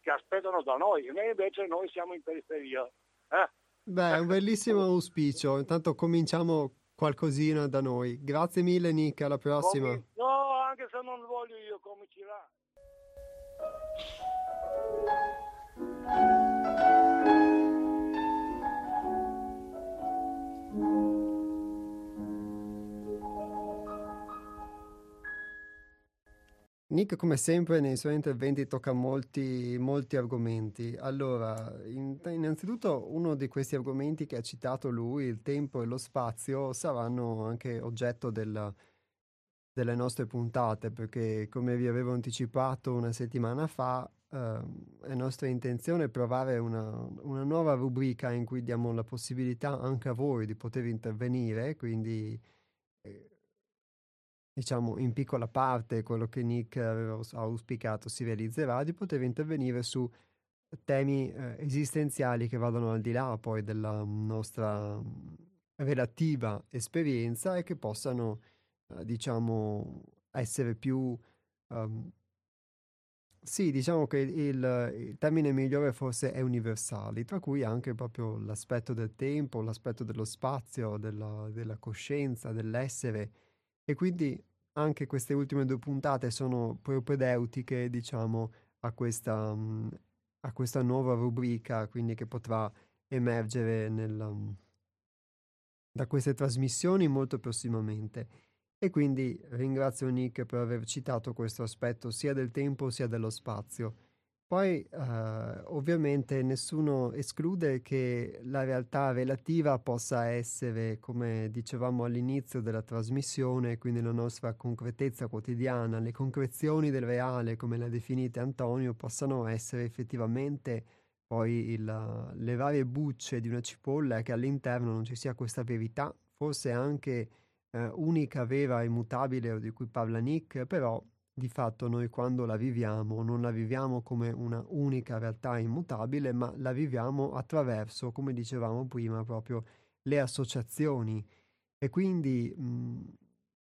che aspettano da noi e invece noi siamo in periferia. Eh? Beh, è un bellissimo auspicio. Intanto cominciamo qualcosina da noi. Grazie mille Nick, alla prossima. Comi- no, anche se non voglio io, comincerà. Nick, come sempre, nei suoi interventi tocca molti, molti argomenti. Allora, in, innanzitutto, uno di questi argomenti che ha citato lui, il tempo e lo spazio, saranno anche oggetto della, delle nostre puntate, perché come vi avevo anticipato una settimana fa, eh, è nostra intenzione provare una, una, nuova rubrica in cui diamo la possibilità anche a voi di poter intervenire, quindi... Eh, diciamo in piccola parte quello che Nick aveva auspicato si realizzerà, di poter intervenire su temi eh, esistenziali che vadano al di là poi della nostra relativa esperienza e che possano, diciamo, essere più... Um, sì, diciamo che il, il, termine migliore forse è universali, tra cui anche proprio l'aspetto del tempo, l'aspetto dello spazio, della, della coscienza, dell'essere e quindi anche queste ultime due puntate sono propedeutiche, diciamo, a questa, a questa nuova rubrica, quindi che potrà emergere nel, da queste trasmissioni molto prossimamente. E quindi ringrazio Nick per aver citato questo aspetto sia del tempo sia dello spazio. Poi eh, ovviamente nessuno esclude che la realtà relativa possa essere, come dicevamo all'inizio della trasmissione, quindi la nostra concretezza quotidiana, le concrezioni del reale, come le ha definite Antonio, possano essere effettivamente poi il, le varie bucce di una cipolla e che all'interno non ci sia questa verità, forse anche eh, unica, vera, immutabile, di cui parla Nick, però di fatto noi quando la viviamo non la viviamo come una unica realtà immutabile, ma la viviamo attraverso, come dicevamo prima, proprio le associazioni. E quindi mh,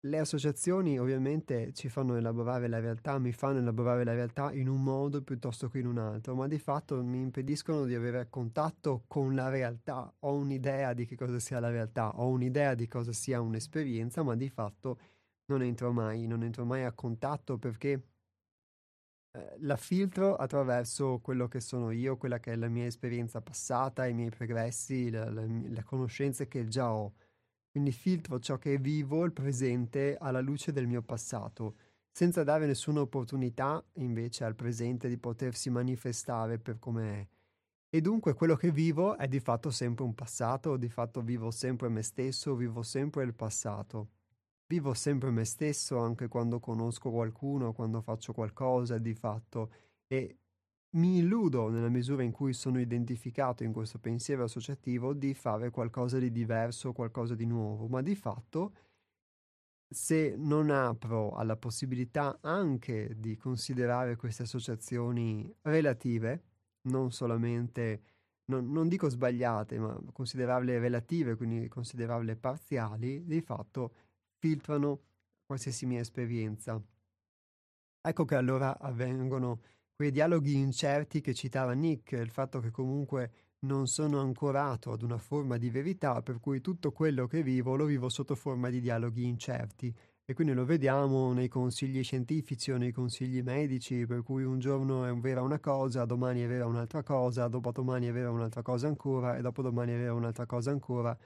le associazioni ovviamente ci fanno elaborare la realtà, mi fanno elaborare la realtà in un modo piuttosto che in un altro, ma di fatto mi impediscono di avere contatto con la realtà. Ho un'idea di che cosa sia la realtà, ho un'idea di cosa sia un'esperienza, ma di fatto non entro mai, non entro mai a contatto perché eh, la filtro attraverso quello che sono io, quella che è la mia esperienza passata, i miei progressi, le, le, le conoscenze che già ho. Quindi filtro ciò che è vivo, il presente, alla luce del mio passato, senza dare nessuna opportunità invece al presente di potersi manifestare per come è. E dunque quello che vivo è di fatto sempre un passato, di fatto vivo sempre me stesso, vivo sempre il passato. Vivo sempre me stesso anche quando conosco qualcuno, quando faccio qualcosa di fatto e mi illudo nella misura in cui sono identificato in questo pensiero associativo di fare qualcosa di diverso, qualcosa di nuovo, ma di fatto se non apro alla possibilità anche di considerare queste associazioni relative, non solamente, non, non dico sbagliate, ma considerarle relative, quindi considerarle parziali, di fatto filtrano qualsiasi mia esperienza. Ecco che allora avvengono quei dialoghi incerti che citava Nick, il fatto che comunque non sono ancorato ad una forma di verità, per cui tutto quello che vivo lo vivo sotto forma di dialoghi incerti. E quindi lo vediamo nei consigli scientifici o nei consigli medici, per cui un giorno è vera una cosa, domani è vera un'altra cosa, dopodomani è vera un'altra cosa ancora e dopodomani è vera un'altra cosa ancora.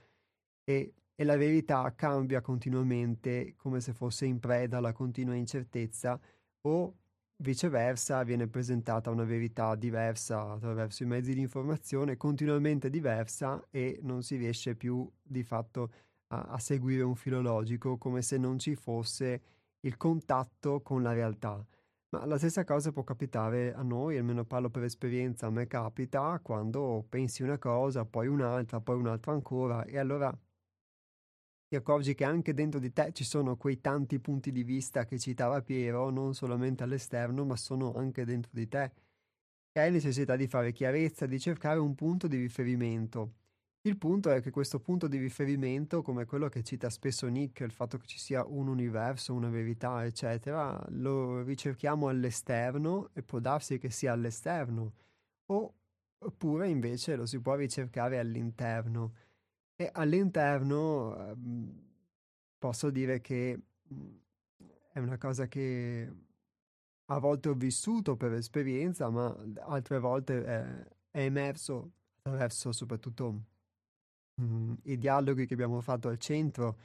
E e la verità cambia continuamente come se fosse in preda alla continua incertezza o viceversa viene presentata una verità diversa attraverso i mezzi di informazione, continuamente diversa e non si riesce più di fatto a, a seguire un filologico come se non ci fosse il contatto con la realtà. Ma la stessa cosa può capitare a noi, almeno parlo per esperienza, a me capita quando pensi una cosa, poi un'altra, poi un'altra ancora e allora ti accorgi che anche dentro di te ci sono quei tanti punti di vista che citava Piero, non solamente all'esterno, ma sono anche dentro di te. E hai necessità di fare chiarezza, di cercare un punto di riferimento. Il punto è che questo punto di riferimento, come quello che cita spesso Nick, il fatto che ci sia un universo, una verità, eccetera, lo ricerchiamo all'esterno e può darsi che sia all'esterno, oppure invece lo si può ricercare all'interno. E all'interno ehm, posso dire che mhmm, è una cosa che a volte ho vissuto per esperienza, ma altre volte è, è emerso attraverso soprattutto mh, mhmm, i dialoghi che abbiamo fatto al centro,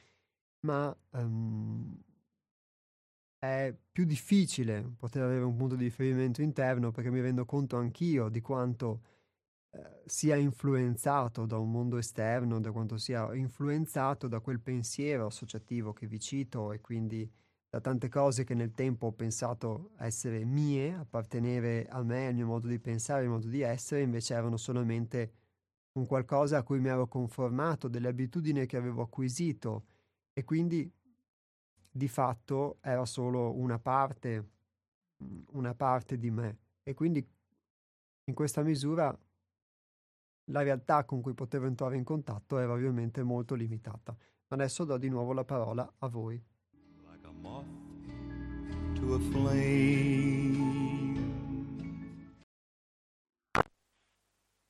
ma um, è più difficile poter avere un punto di riferimento interno perché mi rendo conto anch'io di quanto eh, sia influenzato da un mondo esterno, da quanto sia influenzato da quel pensiero associativo che vi cito e quindi da tante cose che nel tempo ho pensato essere mie, appartenere a me, al mio modo di pensare, al mio modo di essere, invece erano solamente un qualcosa a cui mi ero conformato, delle abitudini che avevo acquisito e quindi di fatto era solo una parte, una parte di me. E quindi in questa misura la realtà con cui potevo entrare in contatto era ovviamente molto limitata. Adesso do di nuovo la parola a voi. Like a moth to a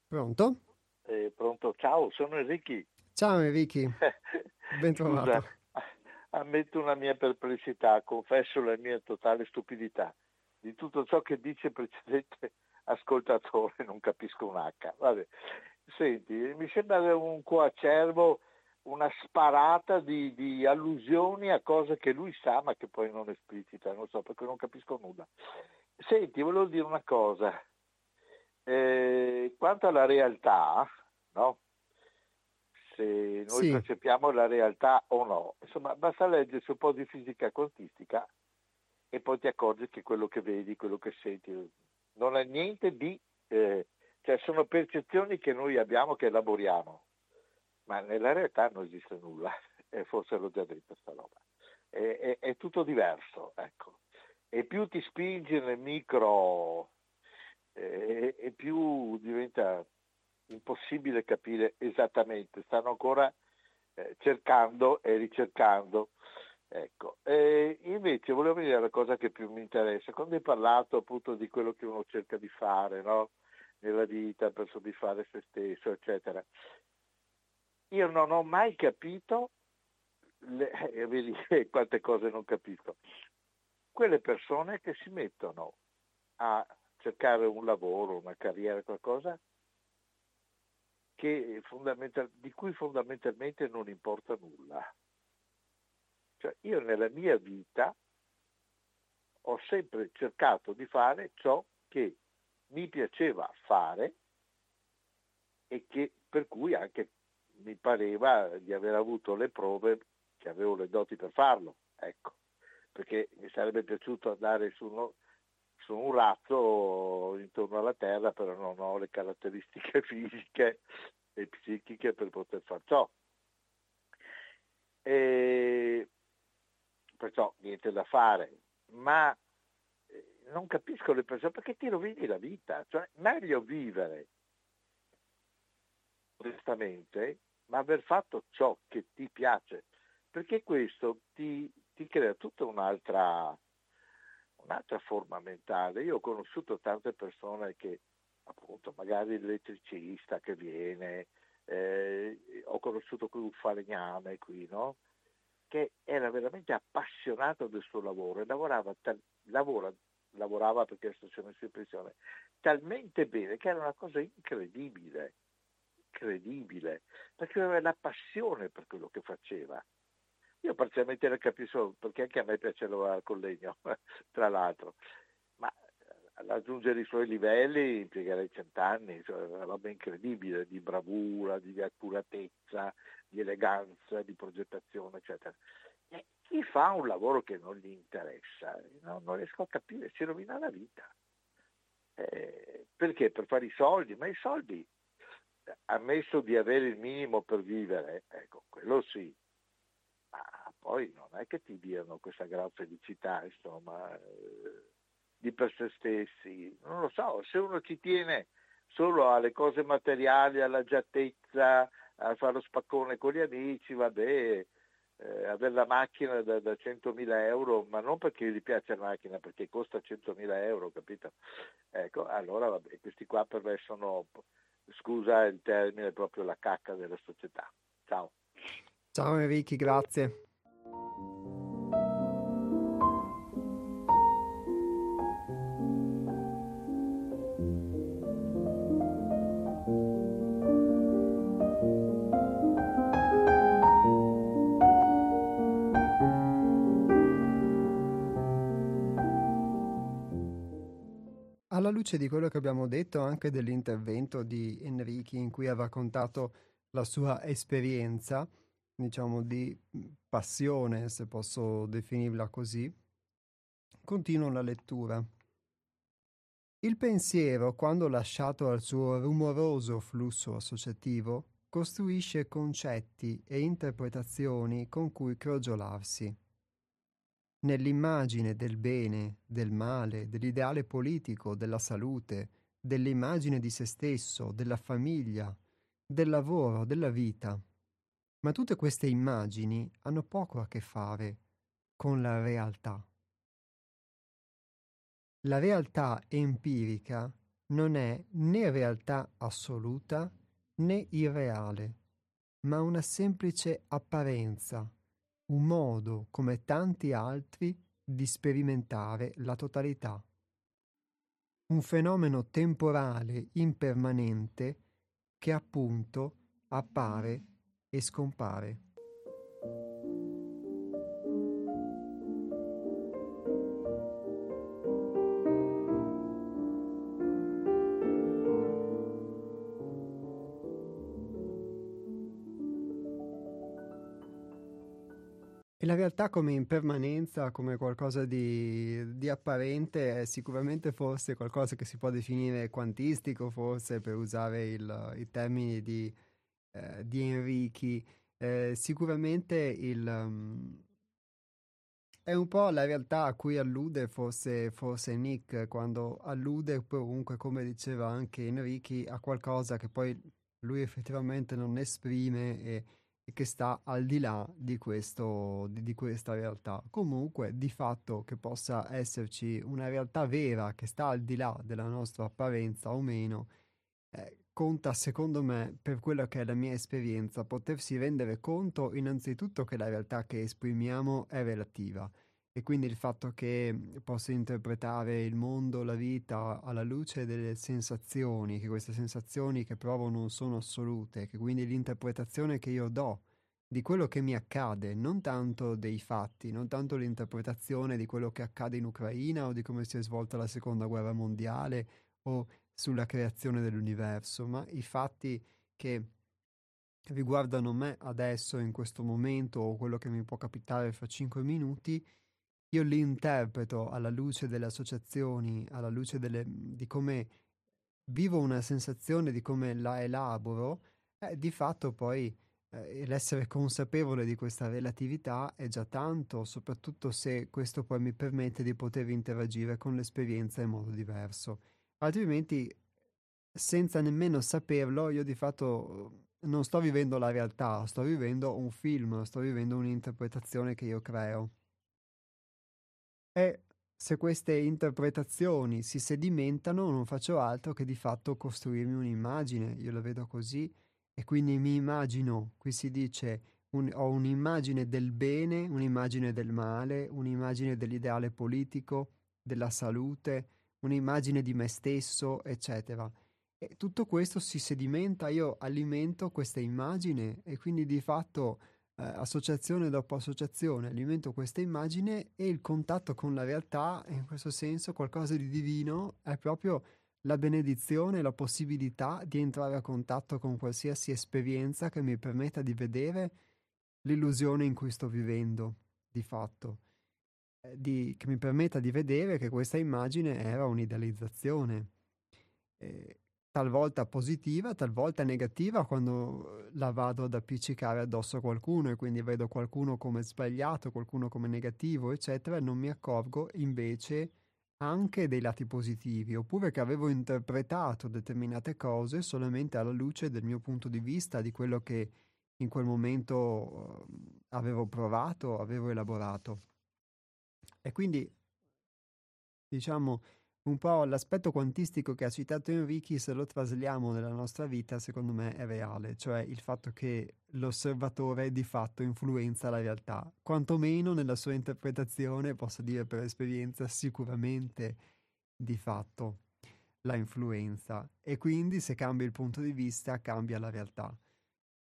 Pronto? Eh, pronto, ciao, sono Enrichi. Ciao Enrichi, <laughs> ben trovato. Scusa, ammetto una mia perplessità, confesso la mia totale stupidità. Di tutto ciò che dice il precedente ascoltatore non capisco un H. Vabbè. Senti, mi sembra un coacervo, una sparata di, di, allusioni a cose che lui sa ma che poi non esplicita, non so perché non capisco nulla. Senti, volevo dire una cosa. Eh, quanto alla realtà, no? se noi sì. percepiamo la realtà o no, insomma basta leggersi un po' di fisica quantistica e poi ti accorgi che quello che vedi, quello che senti, non è niente di... Eh, cioè sono percezioni che noi abbiamo, che elaboriamo, ma nella realtà non esiste nulla, <laughs> e forse l'ho già detto sta roba. È, è, è tutto diverso, ecco. E più ti spingi nel micro, eh, e più diventa impossibile capire esattamente. Stanno ancora eh, cercando e ricercando. Ecco, e invece volevo vedere la cosa che più mi interessa. Quando hai parlato appunto di quello che uno cerca di fare, no? nella vita per soddisfare se stesso, eccetera. Io non ho mai capito, le, eh, vedi <laughs> quante cose non capisco, quelle persone che si mettono a cercare un lavoro, una carriera, qualcosa, di cui fondamentalmente non importa nulla. Cioè, io nella mia vita ho sempre cercato di fare ciò che mi piaceva fare e che per cui anche mi pareva di aver avuto le prove che avevo le doti per farlo, ecco, perché mi sarebbe piaciuto andare su, uno, su un razzo intorno alla Terra, però non ho le caratteristiche <laughs> fisiche e psichiche per poter far ciò. E perciò niente da fare, ma eh, non capisco le persone perché ti rovini la vita, cioè meglio vivere onestamente, ma aver fatto ciò che ti piace, perché questo ti, ti crea tutta un'altra, un'altra forma mentale. Io ho conosciuto tante persone che, appunto, magari l'elettricista che viene, eh, ho conosciuto qui un falegname qui, no? Che era veramente appassionato del suo lavoro e lavorava, tal- lavora, lavorava perché è messo in pensione, talmente bene che era una cosa incredibile incredibile, perché aveva la passione per quello che faceva. Io parzialmente la capisco perché anche a me piace lavorare con legno, <laughs> tra l'altro, raggiungere i suoi livelli impiegherei cent'anni, cioè una roba incredibile di bravura, di accuratezza, di eleganza, di progettazione, eccetera. E chi fa un lavoro che non gli interessa, no, non riesco a capire, si rovina la vita. Eh, perché? Per fare i soldi, ma i soldi ammesso di avere il minimo per vivere, ecco, quello sì, ma poi non è che ti diano questa gran felicità, insomma, eh, di per se stessi. Non lo so, se uno ci tiene solo alle cose materiali, alla giattezza, a fare lo spaccone con gli amici, vabbè, eh, avere la macchina da, da 100.000 euro, ma non perché gli piace la macchina, perché costa 100.000 euro, capito? Ecco, allora vabbè, questi qua per me sono scusa il termine, proprio la cacca della società. Ciao. Ciao Enrico, grazie. Alla luce di quello che abbiamo detto, anche dell'intervento di Enrichi in cui ha raccontato la sua esperienza, diciamo di passione, se posso definirla così, continuo la lettura. Il pensiero, quando lasciato al suo rumoroso flusso associativo, costruisce concetti e interpretazioni con cui crogiolarsi nell'immagine del bene, del male, dell'ideale politico, della salute, dell'immagine di se stesso, della famiglia, del lavoro, della vita. Ma tutte queste immagini hanno poco a che fare con la realtà. La realtà empirica non è né realtà assoluta né irreale, ma una semplice apparenza un modo, come tanti altri, di sperimentare la totalità. Un fenomeno temporale impermanente che appunto appare e scompare. Realtà come impermanenza, come qualcosa di, di, apparente, è sicuramente forse qualcosa che si può definire quantistico, forse per usare il, i termini di, eh, di Enrichi. Eh, sicuramente il, um, è un po' la realtà a cui allude forse, forse Nick, quando allude comunque, come diceva anche Enrichi, a qualcosa che poi lui effettivamente non esprime e che sta al di là di, questo, di, di, questa realtà. Comunque, di fatto che possa esserci una realtà vera che sta al di là della nostra apparenza o meno, eh, conta secondo me, per quella che è la mia esperienza, potersi rendere conto innanzitutto che la realtà che esprimiamo è relativa E quindi il fatto che posso interpretare il mondo, la vita alla luce delle sensazioni, che queste sensazioni che provo non sono assolute, che quindi l'interpretazione che io do di quello che mi accade, non tanto dei fatti, non tanto l'interpretazione di quello che accade in Ucraina o di come si è svolta la seconda guerra mondiale o sulla creazione dell'universo, ma i fatti che riguardano me adesso, in questo momento, o quello che mi può capitare fra cinque minuti, io li interpreto alla luce delle associazioni, alla luce delle, di come vivo una sensazione, di come la elaboro, eh, di fatto poi eh, l'essere consapevole di questa relatività è già tanto, soprattutto se questo poi mi permette di poter interagire con l'esperienza in modo diverso. Altrimenti, senza nemmeno saperlo, io di fatto non sto vivendo la realtà, sto vivendo un film, sto vivendo un'interpretazione che io creo. E se queste interpretazioni si sedimentano, non faccio altro che di fatto costruirmi un'immagine, io la vedo così, e quindi mi immagino, qui si dice, un, ho un'immagine del bene, un'immagine del male, un'immagine dell'ideale politico, della salute, un'immagine di me stesso, eccetera. E tutto questo si sedimenta, io alimento questa immagine e quindi di fatto associazione dopo associazione, alimento questa immagine e il contatto con la realtà, in questo senso qualcosa di divino, è proprio la benedizione, la possibilità di entrare a contatto con qualsiasi esperienza che mi permetta di vedere l'illusione in cui sto vivendo, di fatto, eh, di, che mi permetta di vedere che questa immagine era un'idealizzazione. Eh, talvolta positiva, talvolta negativa quando la vado ad appiccicare addosso a qualcuno e quindi vedo qualcuno come sbagliato, qualcuno come negativo, eccetera, non mi accorgo invece anche dei lati positivi, oppure che avevo interpretato determinate cose solamente alla luce del mio punto di vista, di quello che in quel momento uh, avevo provato, avevo elaborato. E quindi, diciamo, un po' l'aspetto quantistico che ha citato Enrichi, se lo trasliamo nella nostra vita, secondo me è reale, cioè il fatto che l'osservatore di fatto influenza la realtà, quantomeno nella sua interpretazione, posso dire per esperienza, sicuramente di fatto la influenza e quindi se cambia il punto di vista cambia la realtà.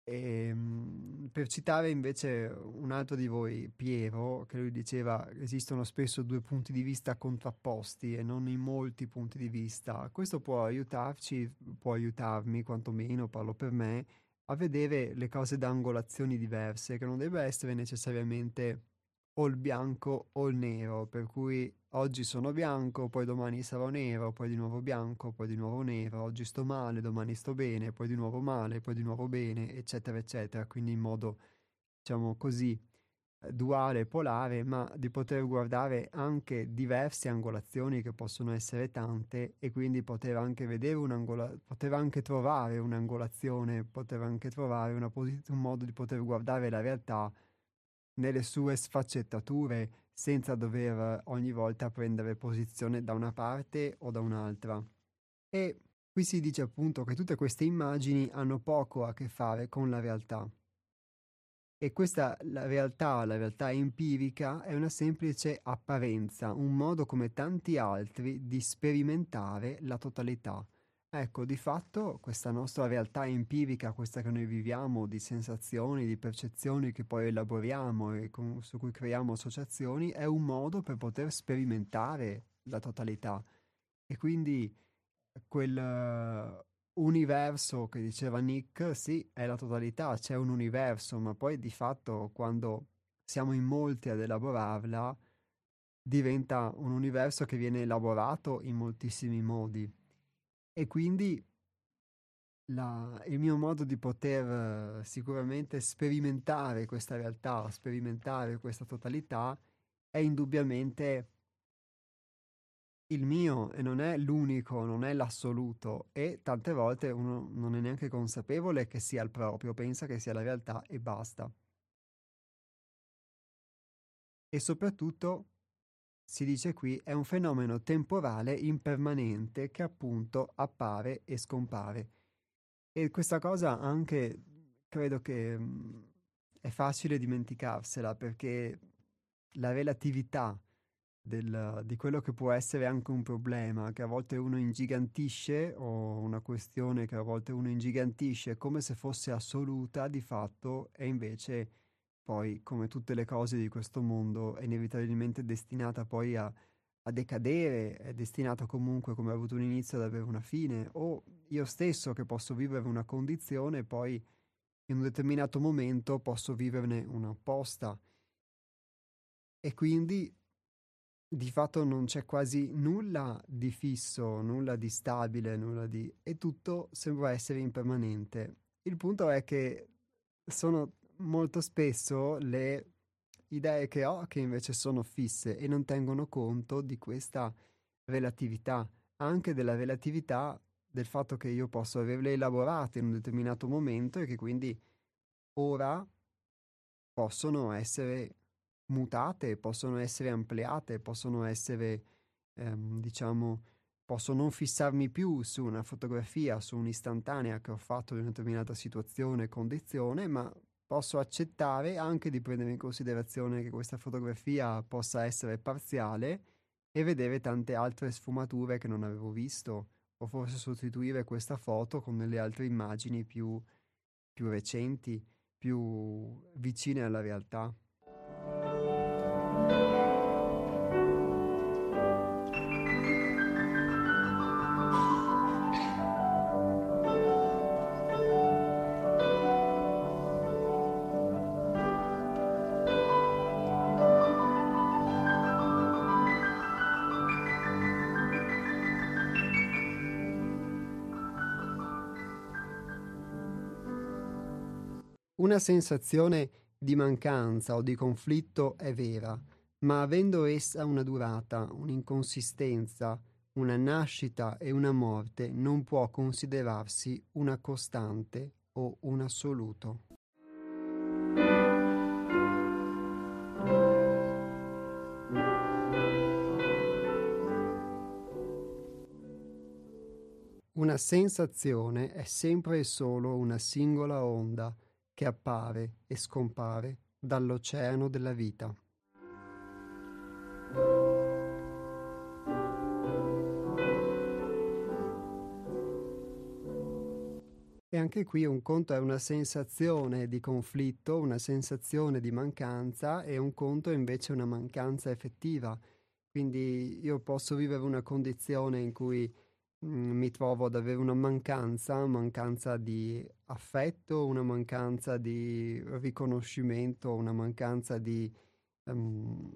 E, ehm, per citare invece un altro di voi, Piero, che lui diceva esistono spesso due punti di vista contrapposti e non in molti punti di vista. Questo può aiutarci, può aiutarmi quantomeno, parlo per me, a vedere le cose da angolazioni diverse, che non deve essere necessariamente o il bianco o il nero, per cui oggi sono bianco, poi domani sarò nero, poi di nuovo bianco, poi di nuovo nero, oggi sto male, domani sto bene, poi di nuovo male, poi di nuovo bene, eccetera, eccetera, quindi in modo, diciamo così, eh, duale, polare, ma di poter guardare anche diverse angolazioni che possono essere tante e quindi poter anche vedere un'angolazione, poter anche trovare un'angolazione, poter anche trovare una posit- un modo di poter guardare la realtà nelle sue sfaccettature senza dover ogni volta prendere posizione da una parte o da un'altra. E qui si dice appunto che tutte queste immagini hanno poco a che fare con la realtà. E questa la realtà, la realtà empirica, è una semplice apparenza, un modo come tanti altri di sperimentare la totalità Ecco, di fatto questa nostra realtà empirica, questa che noi viviamo, di sensazioni, di percezioni che poi elaboriamo e con, su cui creiamo associazioni, è un modo per poter sperimentare la totalità. E quindi quel uh, universo che diceva Nick, sì, è la totalità, c'è un universo, ma poi di fatto quando siamo in molti ad elaborarla, diventa un universo che viene elaborato in moltissimi modi e quindi la, il mio modo di poter sicuramente sperimentare questa realtà, sperimentare questa totalità, è indubbiamente il mio e non è l'unico, non è l'assoluto e tante volte uno non è neanche consapevole che sia il proprio, pensa che sia la realtà e basta. E soprattutto si dice qui, è un fenomeno temporale impermanente che appunto appare e scompare. E questa cosa anche credo che mh, è facile dimenticarsela perché la relatività del, di quello che può essere anche un problema, che a volte uno ingigantisce, o una questione che a volte uno ingigantisce come se fosse assoluta di fatto, e invece poi, come tutte le cose di questo mondo, è inevitabilmente destinata poi a, a decadere, è destinata comunque, come ha avuto un inizio, ad avere una fine, o io stesso che posso vivere una condizione e poi in un determinato momento posso viverne una opposta. E quindi di fatto non c'è quasi nulla di fisso, nulla di stabile, nulla di... e tutto sembra essere impermanente. Il punto è che sono molto spesso le idee che ho che invece sono fisse e non tengono conto di questa relatività, anche della relatività del fatto che io posso averle elaborate in un determinato momento e che quindi ora possono essere mutate, possono essere ampliate, possono essere, ehm, diciamo, posso non fissarmi più su una fotografia, su un'istantanea che ho fatto in una determinata situazione, condizione, ma posso accettare anche di prendere in considerazione che questa fotografia possa essere parziale e vedere tante altre sfumature che non avevo visto, o forse sostituire questa foto con delle altre immagini più, più recenti, più vicine alla realtà. Una sensazione di mancanza o di conflitto è vera, ma avendo essa una durata, un'inconsistenza, una nascita e una morte, non può considerarsi una costante o un assoluto. Una sensazione è sempre e solo una singola onda che appare e scompare dall'oceano della vita. E anche qui un conto è una sensazione di conflitto, una sensazione di mancanza e un conto è invece una mancanza effettiva. Quindi io posso vivere una condizione in cui mi trovo ad avere una mancanza, mancanza di affetto, una mancanza di riconoscimento, una mancanza di um,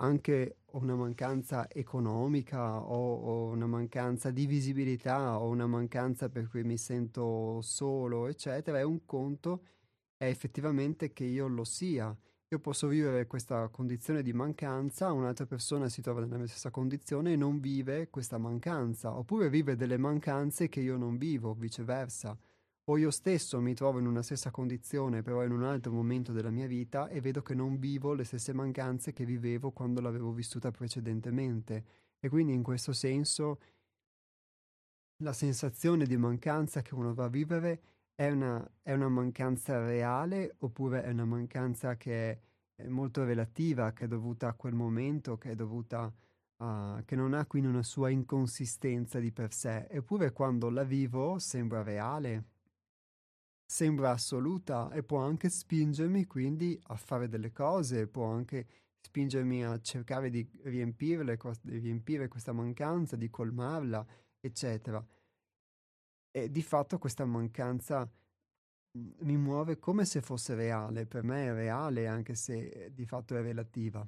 anche una mancanza economica o, o, una mancanza di visibilità o una mancanza per cui mi sento solo, eccetera, è un conto è effettivamente che io lo sia io posso vivere questa condizione di mancanza, un'altra persona si trova nella mia stessa condizione e non vive questa mancanza, oppure vive delle mancanze che io non vivo, viceversa. O io stesso mi trovo in una stessa condizione, però in un altro momento della mia vita e vedo che non vivo le stesse mancanze che vivevo quando l'avevo vissuta precedentemente. E quindi in questo senso la sensazione di mancanza che uno va a vivere è una, è una mancanza reale oppure è una mancanza che è, molto relativa, che è dovuta a quel momento, che è dovuta a, che non ha quindi una sua inconsistenza di per sé, eppure quando la vivo sembra reale, sembra assoluta e può anche spingermi quindi a fare delle cose, può anche spingermi a cercare di di riempire questa mancanza, di colmarla, eccetera. E di fatto questa mancanza mhmm, mi muove come se fosse reale, per me è reale anche se di fatto è relativa.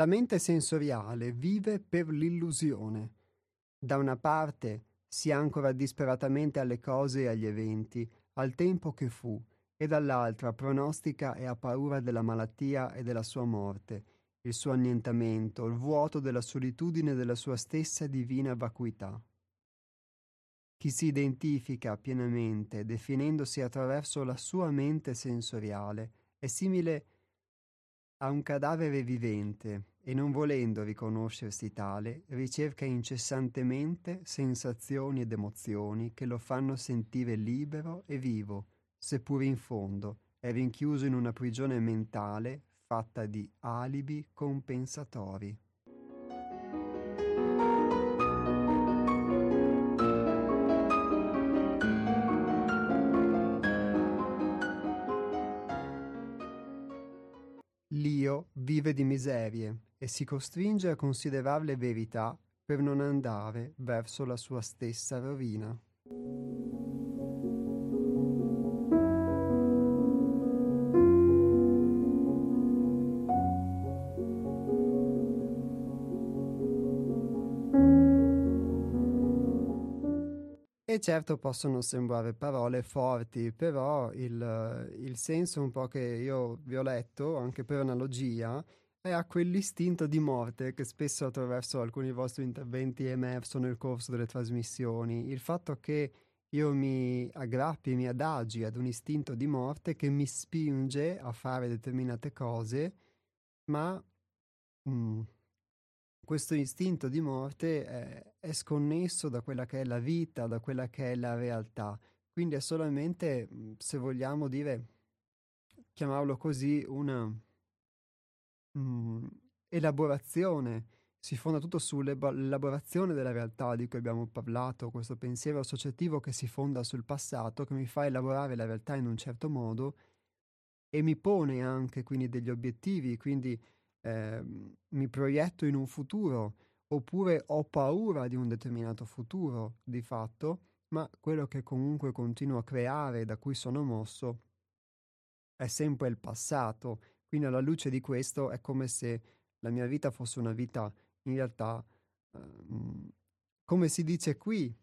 La mente sensoriale vive per l'illusione. Da una parte si ancora disperatamente alle cose e agli eventi, al tempo che fu, e dall'altra pronostica e ha paura della malattia e della sua morte, il suo annientamento, il vuoto della solitudine della sua stessa divina vacuità. Chi si identifica pienamente, definendosi attraverso la sua mente sensoriale, è simile a un cadavere vivente e non volendo riconoscersi tale, ricerca incessantemente sensazioni ed emozioni che lo fanno sentire libero e vivo, seppur in fondo è rinchiuso in una prigione mentale fatta di alibi compensatori. Vive di miserie e si costringe a considerarle verità per non andare verso la sua stessa rovina. E certo possono sembrare parole forti, però il, il, senso un po' che io vi ho letto, anche per analogia, è a quell'istinto di morte che spesso attraverso alcuni vostri interventi è emerso nel corso delle trasmissioni. Il fatto che io mi aggrappi, mi adagi ad un istinto di morte che mi spinge a fare determinate cose, ma... Mm, questo istinto di morte è, è, sconnesso da quella che è la vita, da quella che è la realtà. Quindi è solamente, mhmm, se vogliamo dire, chiamarlo così, una mh, mhmm, elaborazione. Si fonda tutto sull'elaborazione della realtà di cui abbiamo parlato, questo pensiero associativo che si fonda sul passato, che mi fa elaborare la realtà in un certo modo e mi pone anche quindi degli obiettivi, quindi eh, mi proietto in un futuro oppure ho paura di un determinato futuro di fatto, ma quello che comunque continuo a creare, da cui sono mosso, è sempre il passato. Quindi alla luce di questo è come se la mia vita fosse una vita in realtà, um, come si dice qui,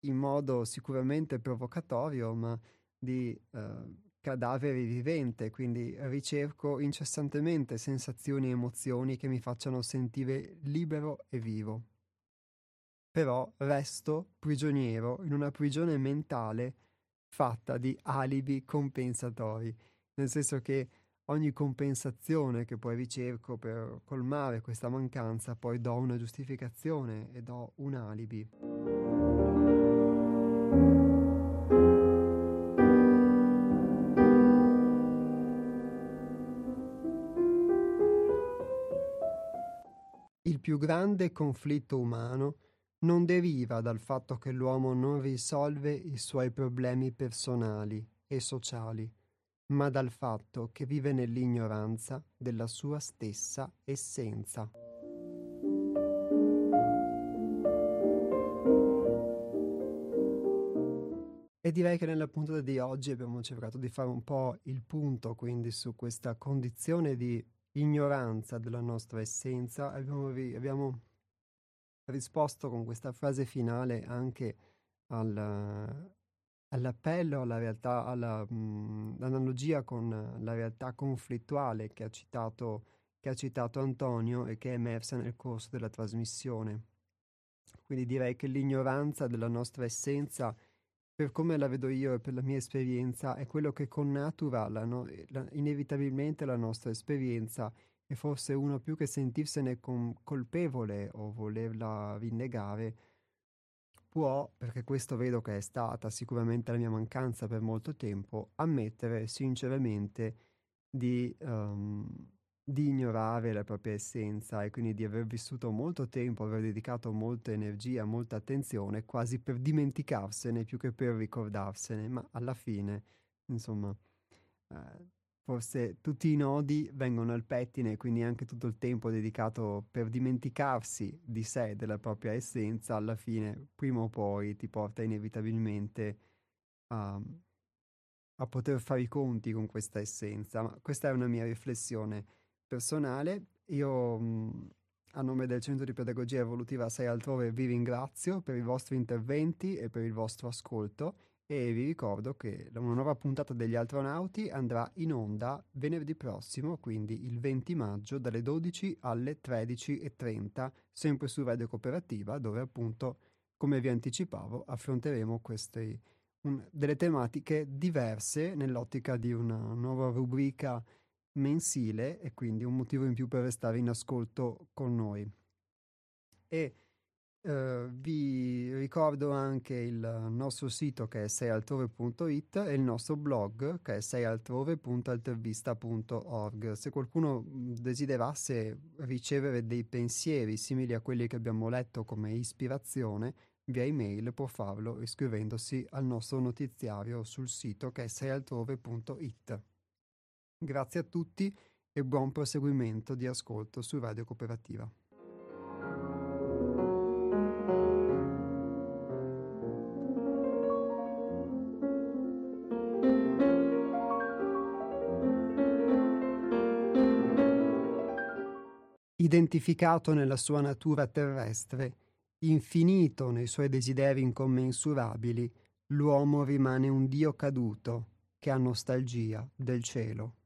in modo sicuramente provocatorio, ma di uh, cadavere vivente, quindi ricerco incessantemente sensazioni e emozioni che mi facciano sentire libero e vivo. Però resto prigioniero in una prigione mentale fatta di alibi compensatori, nel senso che ogni compensazione che poi ricerco per colmare questa mancanza, poi do una giustificazione e do un alibi. Più grande conflitto umano non deriva dal fatto che l'uomo non risolve i suoi problemi personali e sociali, ma dal fatto che vive nell'ignoranza della sua stessa essenza. E direi che nella puntata di oggi abbiamo cercato di fare un po' il punto quindi su questa condizione di ignoranza della nostra essenza, abbiamo, abbiamo risposto con questa frase finale anche al, all'appello alla realtà, all'analogia con la realtà conflittuale che ha, citato, che ha citato Antonio e che è emersa nel corso della trasmissione. Quindi direi che l'ignoranza della nostra essenza per come la vedo io e per la mia esperienza, è quello che connatura no- inevitabilmente la nostra esperienza e forse uno più che sentirsene colpevole o volerla rinnegare, può, perché questo vedo che è stata sicuramente la mia mancanza per molto tempo, ammettere sinceramente di... Um, di ignorare la propria essenza e quindi di aver vissuto molto tempo, aver dedicato molta energia, molta attenzione, quasi per dimenticarsene più che per ricordarsene, ma alla fine, insomma, eh, forse tutti i nodi vengono al pettine, quindi anche tutto il tempo dedicato per dimenticarsi di sé, della propria essenza, alla fine, prima o poi, ti porta inevitabilmente a, a poter fare i conti con questa essenza. Ma questa è una mia riflessione personale. Io mh, a nome del Centro di Pedagogia Evolutiva 6 altrove vi ringrazio per i vostri interventi e per il vostro ascolto e vi ricordo che una nuova puntata degli astronauti andrà in onda venerdì prossimo, quindi il 20 maggio dalle 12 alle 13.30, sempre su Radio Cooperativa, dove appunto, come vi anticipavo, affronteremo queste, un, delle tematiche diverse nell'ottica di una nuova rubrica mensile e quindi un motivo in più per restare in ascolto con noi. E Uh, vi ricordo anche il nostro sito che è seialtrove.it e il nostro blog che è seialtrove.altervista.org. Se qualcuno desiderasse ricevere dei pensieri simili a quelli che abbiamo letto come ispirazione, via email può farlo iscrivendosi al nostro notiziario sul sito che è seialtrove.it. Grazie a tutti e buon proseguimento di ascolto su Radio Cooperativa. identificato nella sua natura terrestre, infinito nei suoi desideri incommensurabili, l'uomo rimane un Dio caduto che ha nostalgia del cielo.